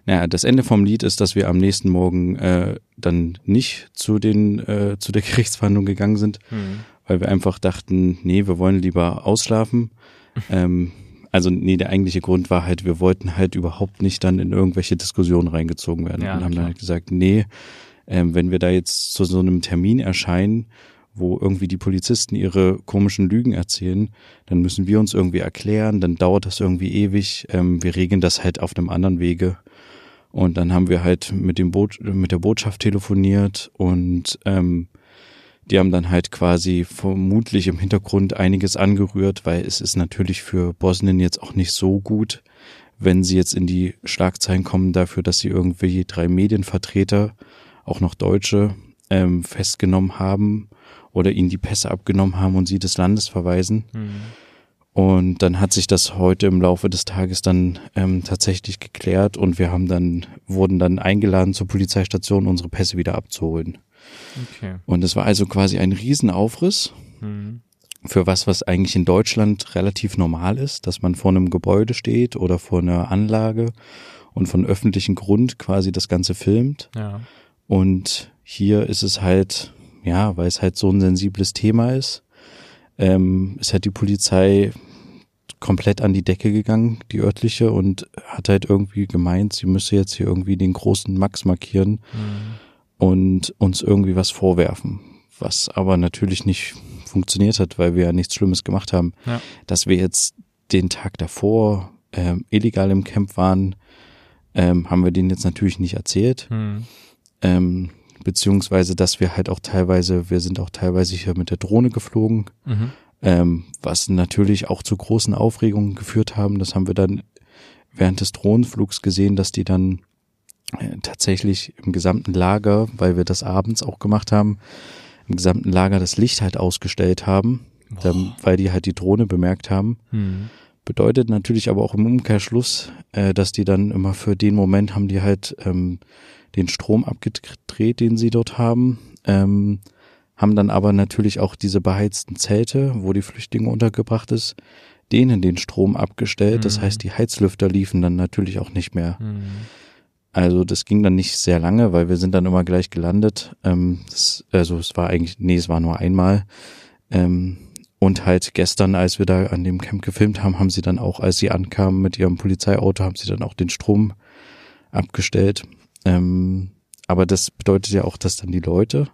Naja, das Ende vom Lied ist, dass wir am nächsten Morgen äh, dann nicht zu den äh, zu der Gerichtsverhandlung gegangen sind, mhm. weil wir einfach dachten, nee, wir wollen lieber ausschlafen. ähm, also nee, der eigentliche Grund war halt, wir wollten halt überhaupt nicht dann in irgendwelche Diskussionen reingezogen werden ja, und haben klar. dann halt gesagt, nee, ähm, wenn wir da jetzt zu so einem Termin erscheinen, wo irgendwie die Polizisten ihre komischen Lügen erzählen, dann müssen wir uns irgendwie erklären, dann dauert das irgendwie ewig. Ähm, wir regeln das halt auf einem anderen Wege. Und dann haben wir halt mit dem Boot, mit der Botschaft telefoniert und ähm, die haben dann halt quasi vermutlich im Hintergrund einiges angerührt, weil es ist natürlich für Bosnien jetzt auch nicht so gut, wenn sie jetzt in die Schlagzeilen kommen dafür, dass sie irgendwie drei Medienvertreter auch noch Deutsche ähm, festgenommen haben oder ihnen die Pässe abgenommen haben und sie des Landes verweisen. Mhm. Und dann hat sich das heute im Laufe des Tages dann ähm, tatsächlich geklärt und wir haben dann, wurden dann eingeladen zur Polizeistation, unsere Pässe wieder abzuholen. Okay. Und es war also quasi ein Riesenaufriss mhm. für was, was eigentlich in Deutschland relativ normal ist, dass man vor einem Gebäude steht oder vor einer Anlage und von öffentlichem Grund quasi das Ganze filmt. Ja. Und hier ist es halt, ja, weil es halt so ein sensibles Thema ist, ähm, ist halt die Polizei komplett an die Decke gegangen, die örtliche, und hat halt irgendwie gemeint, sie müsse jetzt hier irgendwie den großen Max markieren mhm. Und uns irgendwie was vorwerfen. Was aber natürlich nicht funktioniert hat, weil wir ja nichts Schlimmes gemacht haben. Ja. Dass wir jetzt den Tag davor ähm, illegal im Camp waren, ähm, haben wir denen jetzt natürlich nicht erzählt. Mhm ähm, beziehungsweise dass wir halt auch teilweise, wir sind auch teilweise hier mit der Drohne geflogen, mhm. ähm, was natürlich auch zu großen Aufregungen geführt haben. Das haben wir dann während des Drohnenflugs gesehen, dass die dann tatsächlich im gesamten Lager, weil wir das abends auch gemacht haben, im gesamten Lager das Licht halt ausgestellt haben, dann, weil die halt die Drohne bemerkt haben. Mhm. Bedeutet natürlich aber auch im Umkehrschluss, äh, dass die dann immer für den Moment haben die halt ähm, den Strom abgedreht, den sie dort haben, ähm, haben dann aber natürlich auch diese beheizten Zelte, wo die Flüchtlinge untergebracht ist, denen den Strom abgestellt. Mhm. Das heißt, die Heizlüfter liefen dann natürlich auch nicht mehr. Mhm. Also das ging dann nicht sehr lange, weil wir sind dann immer gleich gelandet. Ähm, das, also es war eigentlich, nee, es war nur einmal. Ähm, und halt gestern, als wir da an dem Camp gefilmt haben, haben sie dann auch, als sie ankamen mit ihrem Polizeiauto, haben sie dann auch den Strom abgestellt. Ähm, aber das bedeutet ja auch, dass dann die Leute,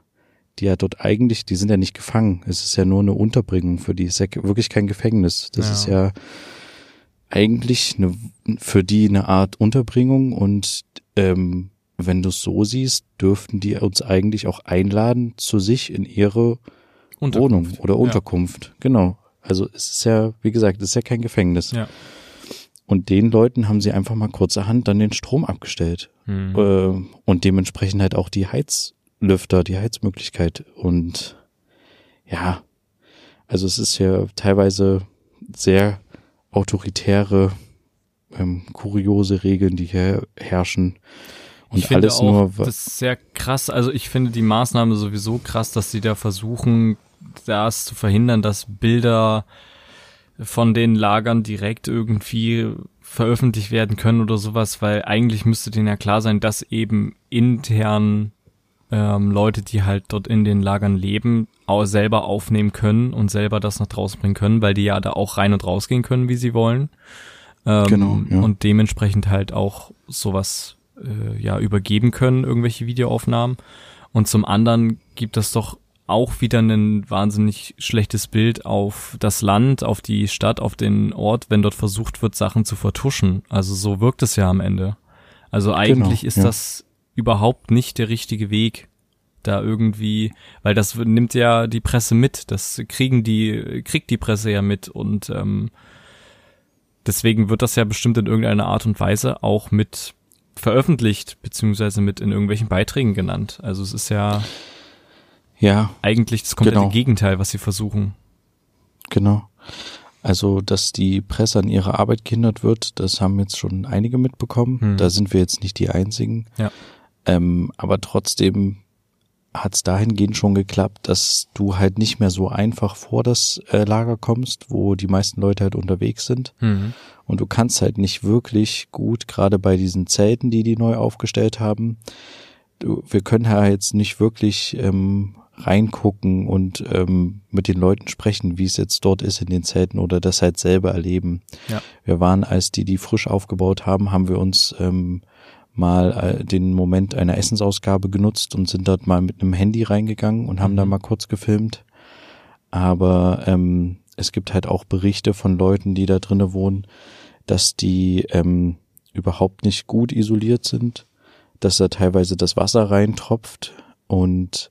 die ja dort eigentlich, die sind ja nicht gefangen. Es ist ja nur eine Unterbringung für die. Es ist ja wirklich kein Gefängnis. Das ja. ist ja eigentlich eine, für die eine Art Unterbringung und ähm, wenn du es so siehst, dürften die uns eigentlich auch einladen zu sich in ihre Wohnung oder Unterkunft. Ja. Genau. Also es ist ja, wie gesagt, es ist ja kein Gefängnis. Ja. Und den Leuten haben sie einfach mal kurzerhand dann den Strom abgestellt. Mhm. Äh, und dementsprechend halt auch die Heizlüfter, die Heizmöglichkeit. Und ja, also es ist ja teilweise sehr autoritäre, ähm, kuriose Regeln, die hier herrschen. Und ich finde alles auch, nur. Das ist sehr krass. Also ich finde die Maßnahme sowieso krass, dass sie da versuchen, das zu verhindern, dass Bilder von den Lagern direkt irgendwie veröffentlicht werden können oder sowas, weil eigentlich müsste denen ja klar sein, dass eben intern ähm, Leute, die halt dort in den Lagern leben, auch selber aufnehmen können und selber das nach draußen bringen können, weil die ja da auch rein und rausgehen können, wie sie wollen. Ähm, genau. Ja. Und dementsprechend halt auch sowas äh, ja übergeben können, irgendwelche Videoaufnahmen. Und zum anderen gibt es doch auch wieder ein wahnsinnig schlechtes Bild auf das Land, auf die Stadt, auf den Ort, wenn dort versucht wird, Sachen zu vertuschen. Also so wirkt es ja am Ende. Also eigentlich genau, ist ja. das überhaupt nicht der richtige Weg, da irgendwie, weil das nimmt ja die Presse mit, das kriegen die, kriegt die Presse ja mit und ähm, deswegen wird das ja bestimmt in irgendeiner Art und Weise auch mit veröffentlicht, beziehungsweise mit in irgendwelchen Beiträgen genannt. Also es ist ja, ja eigentlich das komplette genau. Gegenteil, was sie versuchen. Genau. Also, dass die Presse an ihrer Arbeit gehindert wird, das haben jetzt schon einige mitbekommen. Hm. Da sind wir jetzt nicht die einzigen. Ja. Ähm, aber trotzdem hat es dahingehend schon geklappt, dass du halt nicht mehr so einfach vor das äh, Lager kommst, wo die meisten Leute halt unterwegs sind. Mhm. Und du kannst halt nicht wirklich gut, gerade bei diesen Zelten, die die neu aufgestellt haben, du, wir können ja jetzt nicht wirklich ähm, reingucken und ähm, mit den Leuten sprechen, wie es jetzt dort ist in den Zelten oder das halt selber erleben. Ja. Wir waren, als die die frisch aufgebaut haben, haben wir uns ähm, mal äh, den Moment einer Essensausgabe genutzt und sind dort mal mit einem Handy reingegangen und haben mhm. da mal kurz gefilmt. Aber ähm, es gibt halt auch Berichte von Leuten, die da drinnen wohnen, dass die ähm, überhaupt nicht gut isoliert sind, dass da teilweise das Wasser reintropft und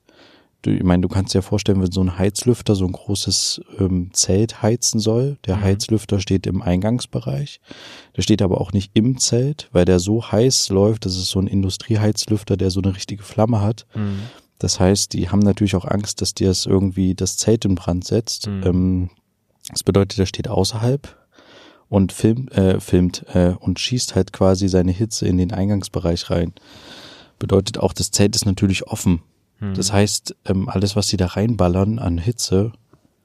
ich meine, du kannst dir vorstellen, wenn so ein Heizlüfter so ein großes ähm, Zelt heizen soll, der mhm. Heizlüfter steht im Eingangsbereich, der steht aber auch nicht im Zelt, weil der so heiß läuft, das ist so ein Industrieheizlüfter, der so eine richtige Flamme hat. Mhm. Das heißt, die haben natürlich auch Angst, dass dir es irgendwie das Zelt in Brand setzt. Mhm. Ähm, das bedeutet, der steht außerhalb und filmt, äh, filmt äh, und schießt halt quasi seine Hitze in den Eingangsbereich rein. Bedeutet auch, das Zelt ist natürlich offen. Das heißt, ähm, alles, was sie da reinballern an Hitze,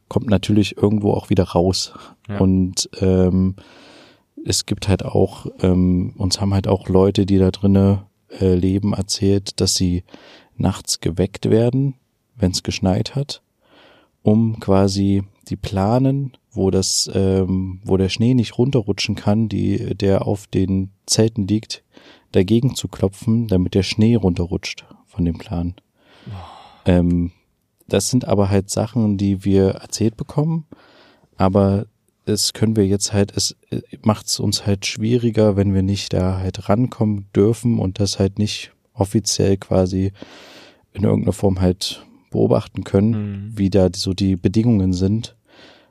kommt natürlich irgendwo auch wieder raus. Ja. Und ähm, es gibt halt auch, ähm, uns haben halt auch Leute, die da drinnen äh, leben, erzählt, dass sie nachts geweckt werden, wenn es geschneit hat, um quasi die Planen, wo das, ähm, wo der Schnee nicht runterrutschen kann, die, der auf den Zelten liegt, dagegen zu klopfen, damit der Schnee runterrutscht von dem Plan. Ähm, das sind aber halt Sachen, die wir erzählt bekommen, aber das können wir jetzt halt, es äh, macht es uns halt schwieriger, wenn wir nicht da halt rankommen dürfen und das halt nicht offiziell quasi in irgendeiner Form halt beobachten können, Mhm. wie da so die Bedingungen sind,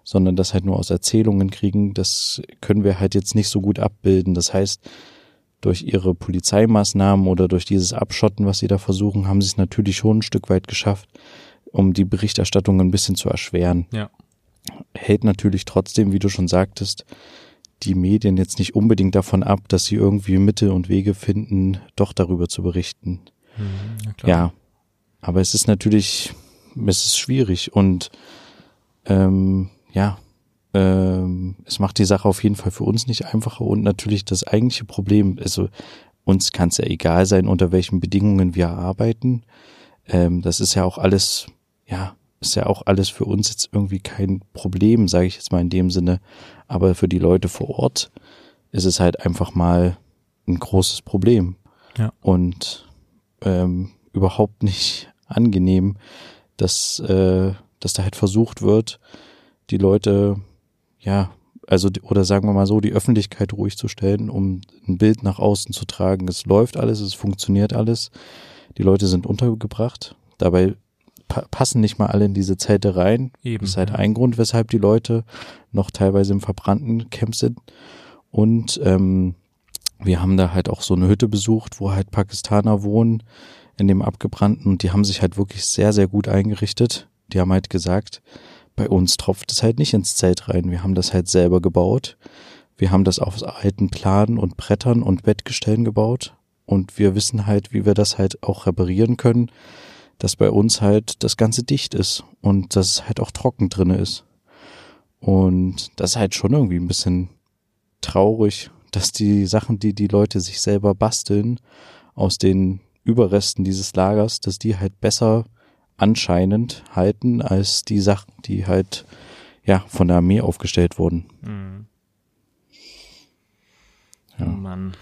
sondern das halt nur aus Erzählungen kriegen, das können wir halt jetzt nicht so gut abbilden. Das heißt, durch ihre Polizeimaßnahmen oder durch dieses Abschotten, was sie da versuchen, haben sie es natürlich schon ein Stück weit geschafft, um die Berichterstattung ein bisschen zu erschweren. Ja. Hält natürlich trotzdem, wie du schon sagtest, die Medien jetzt nicht unbedingt davon ab, dass sie irgendwie Mittel und Wege finden, doch darüber zu berichten. Mhm, ja, aber es ist natürlich, es ist schwierig und ähm, ja, ähm, es macht die Sache auf jeden Fall für uns nicht einfacher und natürlich das eigentliche Problem, also uns kann es ja egal sein, unter welchen Bedingungen wir arbeiten. Ähm, das ist ja auch alles, ja, ist ja auch alles für uns jetzt irgendwie kein Problem, sage ich jetzt mal in dem Sinne. Aber für die Leute vor Ort ist es halt einfach mal ein großes Problem. Ja. Und ähm, überhaupt nicht angenehm, dass, äh, dass da halt versucht wird, die Leute, ja, also, oder sagen wir mal so, die Öffentlichkeit ruhig zu stellen, um ein Bild nach außen zu tragen. Es läuft alles, es funktioniert alles. Die Leute sind untergebracht. Dabei pa passen nicht mal alle in diese Zelte rein. Eben. Das ist halt ja. ein Grund, weshalb die Leute noch teilweise im verbrannten Camp sind. Und ähm, wir haben da halt auch so eine Hütte besucht, wo halt Pakistaner wohnen in dem abgebrannten und die haben sich halt wirklich sehr, sehr gut eingerichtet. Die haben halt gesagt, bei uns tropft es halt nicht ins Zelt rein. Wir haben das halt selber gebaut. Wir haben das aus alten Planen und Brettern und Bettgestellen gebaut. Und wir wissen halt, wie wir das halt auch reparieren können, dass bei uns halt das Ganze dicht ist und dass es halt auch trocken drinne ist. Und das ist halt schon irgendwie ein bisschen traurig, dass die Sachen, die die Leute sich selber basteln, aus den Überresten dieses Lagers, dass die halt besser anscheinend halten als die Sachen, die halt ja von der Armee aufgestellt wurden. Mhm. Ja. Oh Mann.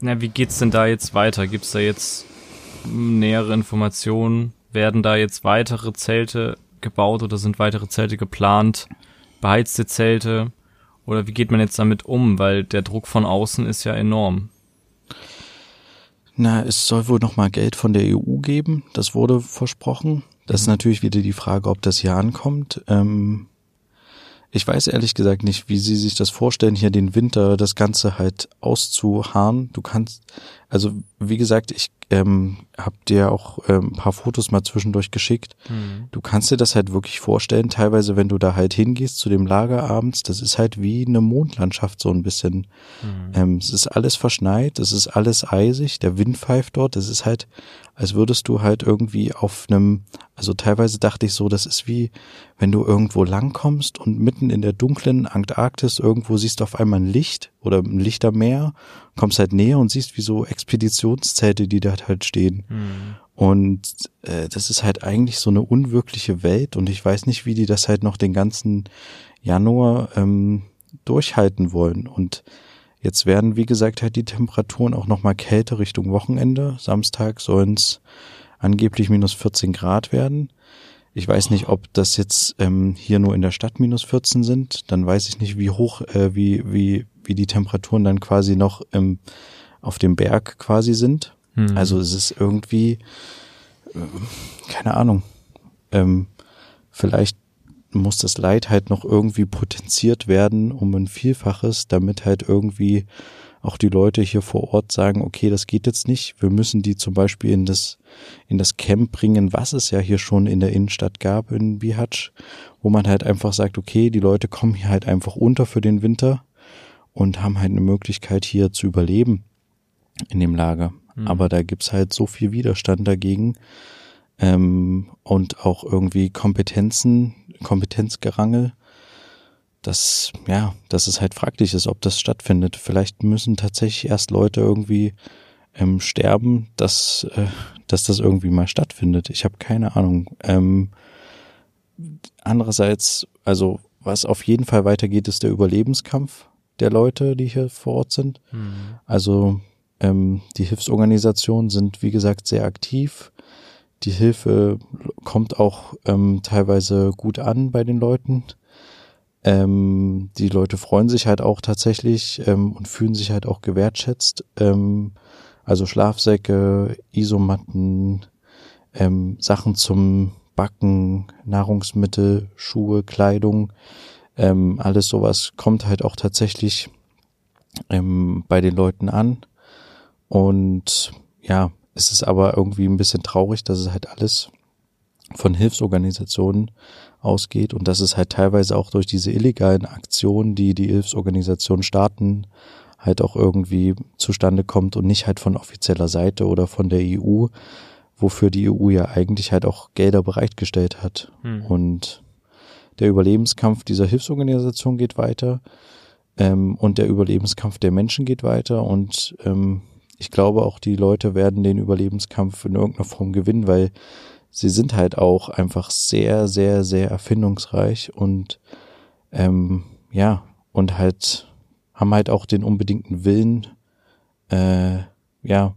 Na, wie geht's denn da jetzt weiter? Gibt's da jetzt nähere Informationen? Werden da jetzt weitere Zelte gebaut oder sind weitere Zelte geplant? Beheizte Zelte? Oder wie geht man jetzt damit um? Weil der Druck von außen ist ja enorm. Na, es soll wohl noch mal Geld von der EU geben. Das wurde versprochen. Das ist natürlich wieder die Frage, ob das hier ankommt. Ähm, ich weiß ehrlich gesagt nicht, wie sie sich das vorstellen, hier den Winter das Ganze halt auszuharren. Du kannst, also wie gesagt, ich ähm, habe dir auch ähm, ein paar Fotos mal zwischendurch geschickt. Mhm. Du kannst dir das halt wirklich vorstellen, teilweise, wenn du da halt hingehst zu dem Lager abends, das ist halt wie eine Mondlandschaft so ein bisschen. Mhm. Ähm, es ist alles verschneit, es ist alles eisig, der Wind pfeift dort, es ist halt, als würdest du halt irgendwie auf einem, also teilweise dachte ich so, das ist wie, wenn du irgendwo langkommst und mitten in der dunklen Antarktis irgendwo siehst du auf einmal ein Licht oder ein Lichtermeer, kommst halt näher und siehst wie so Expeditionszelte, die da halt stehen. Mhm. Und äh, das ist halt eigentlich so eine unwirkliche Welt und ich weiß nicht, wie die das halt noch den ganzen Januar ähm, durchhalten wollen. Und jetzt werden, wie gesagt, halt die Temperaturen auch nochmal kälter Richtung Wochenende. Samstag sollen es angeblich minus 14 Grad werden. Ich weiß nicht, ob das jetzt ähm, hier nur in der Stadt minus 14 sind. Dann weiß ich nicht, wie hoch, äh, wie, wie, wie die Temperaturen dann quasi noch ähm, auf dem Berg quasi sind. Hm. Also es ist irgendwie, äh, keine Ahnung. Ähm, vielleicht muss das Leid halt noch irgendwie potenziert werden um ein Vielfaches, damit halt irgendwie auch die Leute hier vor Ort sagen, okay, das geht jetzt nicht. Wir müssen die zum Beispiel in das, in das Camp bringen, was es ja hier schon in der Innenstadt gab in Bihać, wo man halt einfach sagt, okay, die Leute kommen hier halt einfach unter für den Winter und haben halt eine Möglichkeit hier zu überleben in dem Lager. Mhm. Aber da gibt's halt so viel Widerstand dagegen ähm, und auch irgendwie Kompetenzen, Kompetenzgerangel, dass, ja, dass es halt fraglich ist, ob das stattfindet. Vielleicht müssen tatsächlich erst Leute irgendwie ähm, sterben, dass, äh, dass das irgendwie mal stattfindet. Ich habe keine Ahnung. Ähm, andererseits, also was auf jeden Fall weitergeht, ist der Überlebenskampf der Leute, die hier vor Ort sind. Mhm. Also ähm, die Hilfsorganisationen sind, wie gesagt, sehr aktiv. Die Hilfe kommt auch ähm, teilweise gut an bei den Leuten. Ähm, die Leute freuen sich halt auch tatsächlich ähm, und fühlen sich halt auch gewertschätzt. Ähm, also Schlafsäcke, Isomatten, ähm, Sachen zum Backen, Nahrungsmittel, Schuhe, Kleidung, ähm, alles sowas kommt halt auch tatsächlich ähm, bei den Leuten an. Und ja, es ist aber irgendwie ein bisschen traurig, dass es halt alles von Hilfsorganisationen ausgeht und dass es halt teilweise auch durch diese illegalen Aktionen, die die Hilfsorganisationen starten, halt auch irgendwie zustande kommt und nicht halt von offizieller Seite oder von der EU, wofür die EU ja eigentlich halt auch Gelder bereitgestellt hat. Hm. Und der Überlebenskampf dieser Hilfsorganisation geht weiter ähm, und der Überlebenskampf der Menschen geht weiter und ähm, ich glaube auch die Leute werden den Überlebenskampf in irgendeiner Form gewinnen, weil sie sind halt auch einfach sehr, sehr, sehr erfindungsreich und ähm, ja, und halt haben halt auch den unbedingten Willen, äh, ja,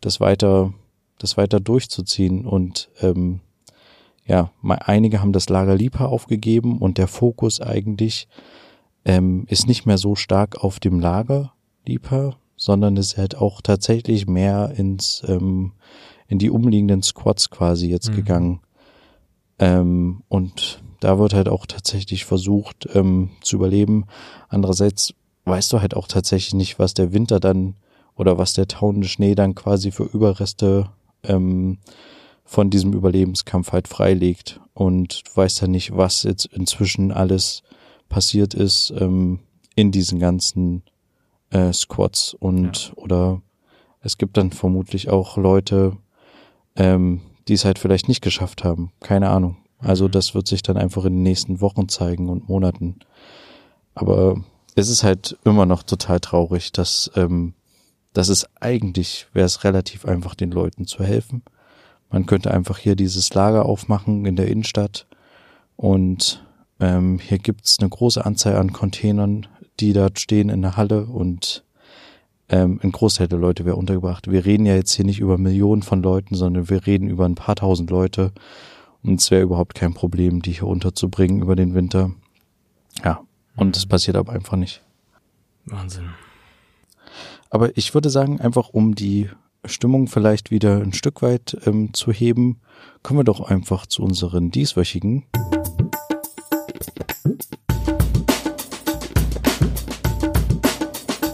das weiter, das weiter durchzuziehen. Und ähm, ja, einige haben das Lager Lipa aufgegeben und der Fokus eigentlich ähm, ist nicht mehr so stark auf dem Lager Lipa, sondern ist halt auch tatsächlich mehr ins ähm, in die umliegenden Squads quasi jetzt mhm. gegangen. Ähm, und da wird halt auch tatsächlich versucht ähm, zu überleben. Andererseits weißt du halt auch tatsächlich nicht, was der Winter dann oder was der tauende Schnee dann quasi für Überreste ähm, von diesem Überlebenskampf halt freilegt. Und du weißt ja nicht, was jetzt inzwischen alles passiert ist ähm, in diesen ganzen äh, Squads und ja. oder es gibt dann vermutlich auch Leute, ähm, die es halt vielleicht nicht geschafft haben. Keine Ahnung. Also mhm. das wird sich dann einfach in den nächsten Wochen zeigen und Monaten. Aber es ist halt immer noch total traurig, dass, ähm, dass es eigentlich wäre es relativ einfach, den Leuten zu helfen. Man könnte einfach hier dieses Lager aufmachen in der Innenstadt und ähm, hier gibt's eine große Anzahl an Containern, die dort stehen in der Halle und ähm, ein Großteil der Leute wäre untergebracht. Wir reden ja jetzt hier nicht über Millionen von Leuten, sondern wir reden über ein paar tausend Leute. Und es wäre überhaupt kein Problem, die hier unterzubringen über den Winter. Ja, und das passiert aber einfach nicht. Wahnsinn. Aber ich würde sagen, einfach um die Stimmung vielleicht wieder ein Stück weit ähm, zu heben, kommen wir doch einfach zu unseren dieswöchigen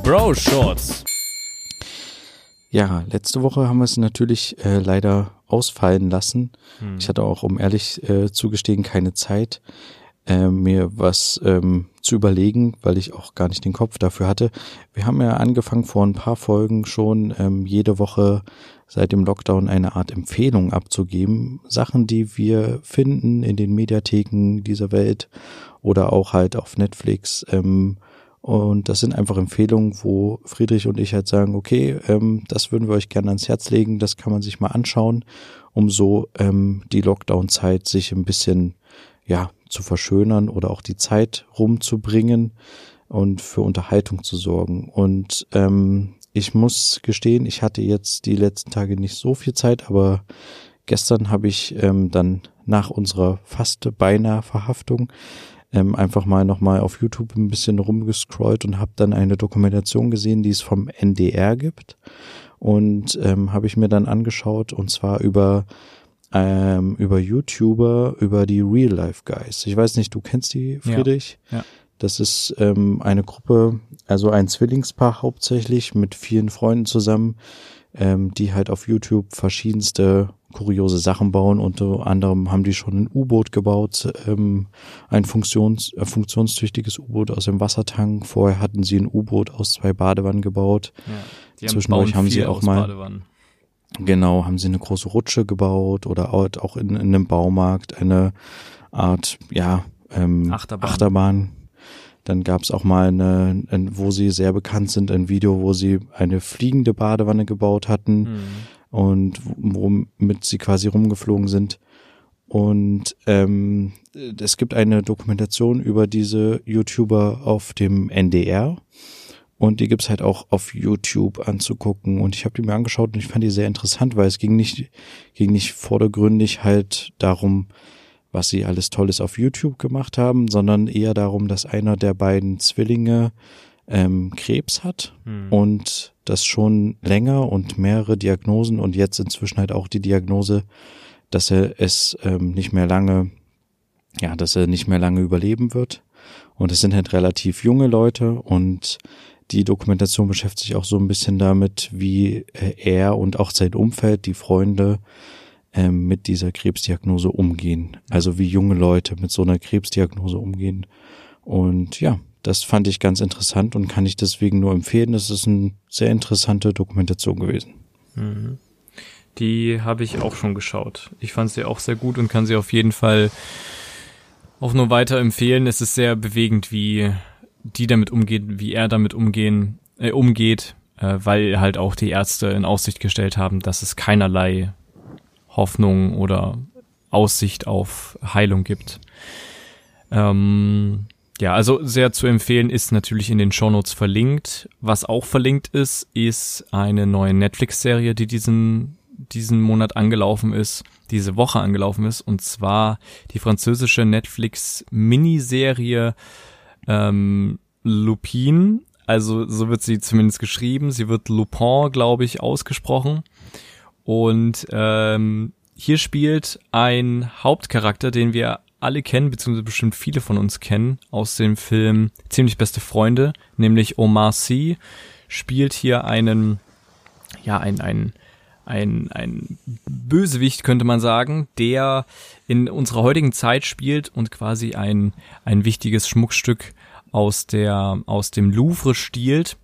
Bro Shorts. Ja, letzte Woche haben wir es natürlich äh, leider ausfallen lassen. Hm. Ich hatte auch, um ehrlich äh, zugestehen, keine Zeit äh, mir was ähm, zu überlegen, weil ich auch gar nicht den Kopf dafür hatte. Wir haben ja angefangen vor ein paar Folgen schon ähm, jede Woche seit dem Lockdown eine Art Empfehlung abzugeben. Sachen, die wir finden in den Mediatheken dieser Welt oder auch halt auf Netflix. Ähm, und das sind einfach Empfehlungen, wo Friedrich und ich halt sagen, okay, ähm, das würden wir euch gerne ans Herz legen, das kann man sich mal anschauen, um so ähm, die Lockdown-Zeit sich ein bisschen ja zu verschönern oder auch die Zeit rumzubringen und für Unterhaltung zu sorgen. Und ähm, ich muss gestehen, ich hatte jetzt die letzten Tage nicht so viel Zeit, aber gestern habe ich ähm, dann nach unserer fast beinahe Verhaftung ähm, einfach mal nochmal auf YouTube ein bisschen rumgescrollt und habe dann eine Dokumentation gesehen, die es vom NDR gibt. Und ähm, habe ich mir dann angeschaut und zwar über ähm, über YouTuber, über die Real Life Guys. Ich weiß nicht, du kennst die, Friedrich? Ja, ja. Das ist ähm, eine Gruppe, also ein Zwillingspaar hauptsächlich mit vielen Freunden zusammen, ähm, die halt auf YouTube verschiedenste kuriose Sachen bauen. Unter anderem haben die schon ein U-Boot gebaut, ähm, ein funktions äh, funktionstüchtiges U-Boot aus dem Wassertank. Vorher hatten sie ein U-Boot aus zwei Badewannen gebaut. Ja, Zwischendurch haben sie auch mal Badewannen. Genau, haben sie eine große Rutsche gebaut oder auch in, in einem Baumarkt eine Art, ja, ähm, Achterbahn. Achterbahn. Dann gab es auch mal eine, ein, wo sie sehr bekannt sind, ein Video, wo sie eine fliegende Badewanne gebaut hatten Mhm. und womit sie quasi rumgeflogen sind. Und ähm, es gibt eine Dokumentation über diese YouTuber auf dem NDR. Und die gibt's halt auch auf YouTube anzugucken. Und ich habe die mir angeschaut und ich fand die sehr interessant, weil es ging nicht, ging nicht vordergründig halt darum, was sie alles Tolles auf YouTube gemacht haben, sondern eher darum, dass einer der beiden Zwillinge ähm, Krebs hat Hm. und das schon länger und mehrere Diagnosen und jetzt inzwischen halt auch die Diagnose, dass er es ähm, nicht mehr lange, ja, dass er nicht mehr lange überleben wird. Und es sind halt relativ junge Leute und die Dokumentation beschäftigt sich auch so ein bisschen damit, wie äh, er und auch sein Umfeld, die Freunde, ähm, mit dieser Krebsdiagnose umgehen. Also wie junge Leute mit so einer Krebsdiagnose umgehen. Und ja, das fand ich ganz interessant und kann ich deswegen nur empfehlen. Es ist eine sehr interessante Dokumentation gewesen. Mhm. Die habe ich auch schon geschaut. Ich fand sie auch sehr gut und kann sie auf jeden Fall auch nur weiter empfehlen. Es ist sehr bewegend, wie die damit umgeht, wie er damit umgehen, äh, umgeht, äh, weil halt auch die Ärzte in Aussicht gestellt haben, dass es keinerlei Hoffnung oder Aussicht auf Heilung gibt. Ähm, ja, also sehr zu empfehlen ist natürlich in den Shownotes verlinkt. Was auch verlinkt ist, ist eine neue Netflix-Serie, die diesen, diesen Monat angelaufen ist, diese Woche angelaufen ist, und zwar die französische Netflix-Miniserie ähm, Lupin. Also so wird sie zumindest geschrieben. Sie wird Lupin, glaube ich, ausgesprochen. Und ähm, hier spielt ein Hauptcharakter, den wir alle kennen, beziehungsweise bestimmt viele von uns kennen, aus dem Film Ziemlich beste Freunde, nämlich Omar Sy, spielt hier einen, ja, ein, ein, ein, ein Bösewicht, könnte man sagen, der in unserer heutigen Zeit spielt und quasi ein, ein wichtiges Schmuckstück aus der, aus dem Louvre stiehlt.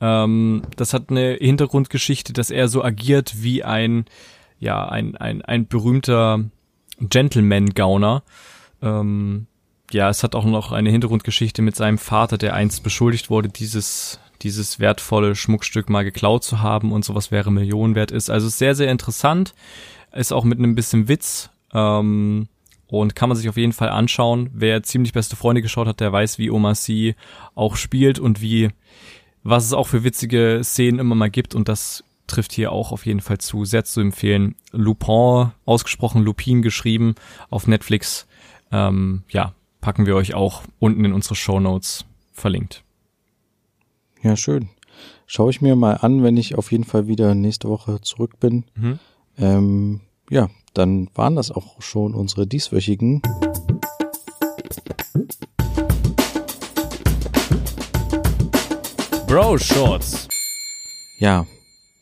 Ähm, das hat eine Hintergrundgeschichte, dass er so agiert wie ein, ja, ein, ein, ein berühmter Gentleman-Gauner. Ähm, ja, es hat auch noch eine Hintergrundgeschichte mit seinem Vater, der einst beschuldigt wurde, dieses, dieses wertvolle Schmuckstück mal geklaut zu haben und sowas wäre Millionen wert ist. Also sehr, sehr interessant. Ist auch mit einem bisschen Witz. Ähm, und kann man sich auf jeden Fall anschauen. Wer ziemlich beste Freunde geschaut hat, der weiß, wie Omar Sy auch spielt und wie, was es auch für witzige Szenen immer mal gibt. Und das trifft hier auch auf jeden Fall zu. Sehr zu empfehlen. Lupin, ausgesprochen Lupin geschrieben auf Netflix. Ähm, ja, packen wir euch auch unten in unsere Show Notes verlinkt. Ja, schön. Schaue ich mir mal an, wenn ich auf jeden Fall wieder nächste Woche zurück bin. Mhm. Ähm, ja, dann waren das auch schon unsere dieswöchigen. Bro Shorts. Ja,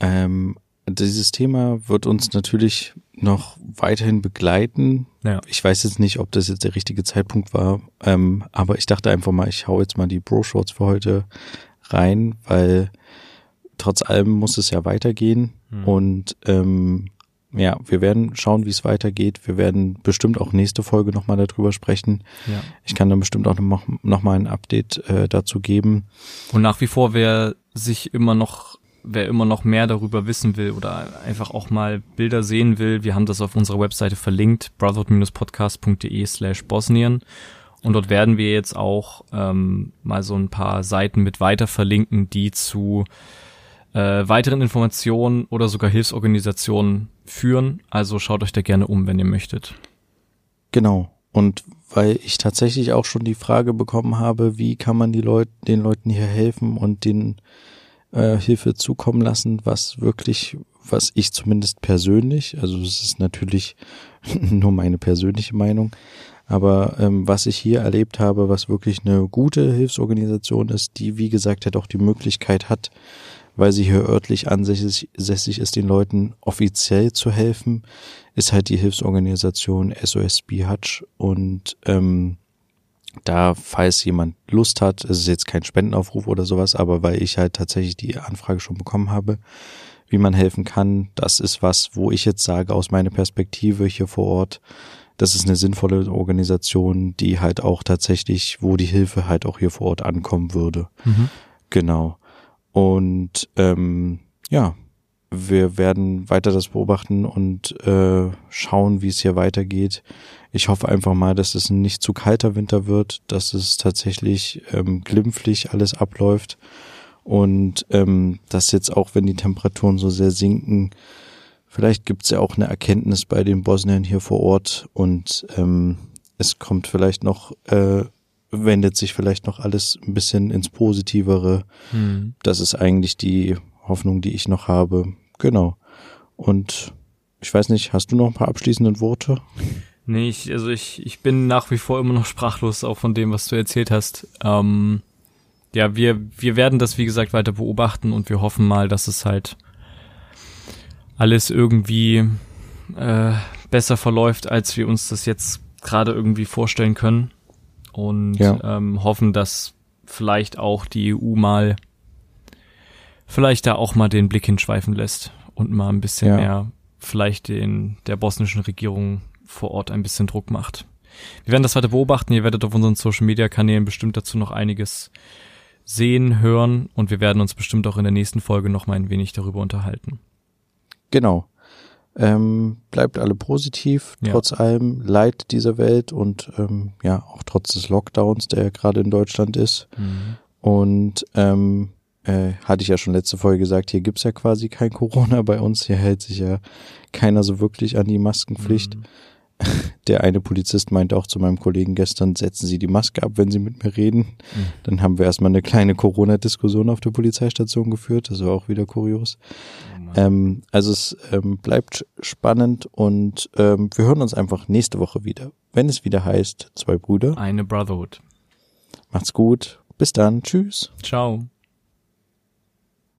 ähm, dieses Thema wird uns natürlich noch weiterhin begleiten. Ja. Ich weiß jetzt nicht, ob das jetzt der richtige Zeitpunkt war, ähm, aber ich dachte einfach mal, ich hau jetzt mal die Bro Shorts für heute rein, weil trotz allem muss es ja weitergehen Hm. und ähm, ja, wir werden schauen, wie es weitergeht. Wir werden bestimmt auch nächste Folge nochmal darüber sprechen. Ja. Ich kann dann bestimmt auch noch, noch mal ein Update äh, dazu geben. Und nach wie vor, wer sich immer noch, wer immer noch mehr darüber wissen will oder einfach auch mal Bilder sehen will, wir haben das auf unserer Webseite verlinkt, brotherhood-podcast.de slash Bosnien. Und dort werden wir jetzt auch ähm, mal so ein paar Seiten mit weiter verlinken, die zu äh, weiteren Informationen oder sogar Hilfsorganisationen führen. Also schaut euch da gerne um, wenn ihr möchtet. Genau. Und weil ich tatsächlich auch schon die Frage bekommen habe, wie kann man die Leute, den Leuten hier helfen und den äh, Hilfe zukommen lassen, was wirklich, was ich zumindest persönlich, also es ist natürlich nur meine persönliche Meinung, aber ähm, was ich hier erlebt habe, was wirklich eine gute Hilfsorganisation ist, die wie gesagt halt auch die Möglichkeit hat, weil sie hier örtlich ansässig sässig ist, den Leuten offiziell zu helfen, ist halt die Hilfsorganisation SOS Bihatch und ähm, da, falls jemand Lust hat, es ist jetzt kein Spendenaufruf oder sowas, aber weil ich halt tatsächlich die Anfrage schon bekommen habe, wie man helfen kann, das ist was, wo ich jetzt sage, aus meiner Perspektive hier vor Ort, das ist eine sinnvolle Organisation, die halt auch tatsächlich, wo die Hilfe halt auch hier vor Ort ankommen würde. Genau. Und ähm, ja, wir werden weiter das beobachten und äh, schauen, wie es hier weitergeht. Ich hoffe einfach mal, dass es ein nicht zu kalter Winter wird, dass es tatsächlich ähm, glimpflich alles abläuft und ähm, dass jetzt auch, wenn die Temperaturen so sehr sinken, vielleicht gibt es ja auch eine Erkenntnis bei den Bosniern hier vor Ort und ähm, es kommt vielleicht noch, äh, wendet sich vielleicht noch alles ein bisschen ins Positivere. Hm. Das ist eigentlich die Hoffnung, die ich noch habe. Genau. Und ich weiß nicht, hast du noch ein paar abschließende Worte? Nee, ich, also ich, ich bin nach wie vor immer noch sprachlos, auch von dem, was du erzählt hast. Ähm, ja, wir, wir werden das, wie gesagt, weiter beobachten und wir hoffen mal, dass es halt alles irgendwie äh, besser verläuft, als wir uns das jetzt gerade irgendwie vorstellen können. Und Ja. ähm, hoffen, dass vielleicht auch die EU mal vielleicht da auch mal den Blick hinschweifen lässt und mal ein bisschen Ja. mehr vielleicht den der bosnischen Regierung vor Ort ein bisschen Druck macht. Wir werden das weiter beobachten. Ihr werdet auf unseren Social Media Kanälen bestimmt dazu noch einiges sehen, hören und wir werden uns bestimmt auch in der nächsten Folge noch mal ein wenig darüber unterhalten. Genau. Ähm, bleibt alle positiv, Ja. trotz allem Leid dieser Welt und ähm, ja, auch trotz des Lockdowns, der ja gerade in Deutschland ist. Und ähm, äh, hatte ich ja schon letzte Folge gesagt, hier gibt's ja quasi kein Corona bei uns. Hier hält sich ja keiner so wirklich an die Maskenpflicht. Mhm. Der eine Polizist meinte auch zu meinem Kollegen gestern, setzen Sie die Maske ab, wenn Sie mit mir reden. Mhm. Dann haben wir erstmal eine kleine Corona-Diskussion auf der Polizeistation geführt. Das war auch wieder kurios. Ähm, also es ähm, bleibt spannend und ähm, wir hören uns einfach nächste Woche wieder, wenn es wieder heißt, zwei Brüder. Eine Brotherhood. Macht's gut. Bis dann. Tschüss. Ciao.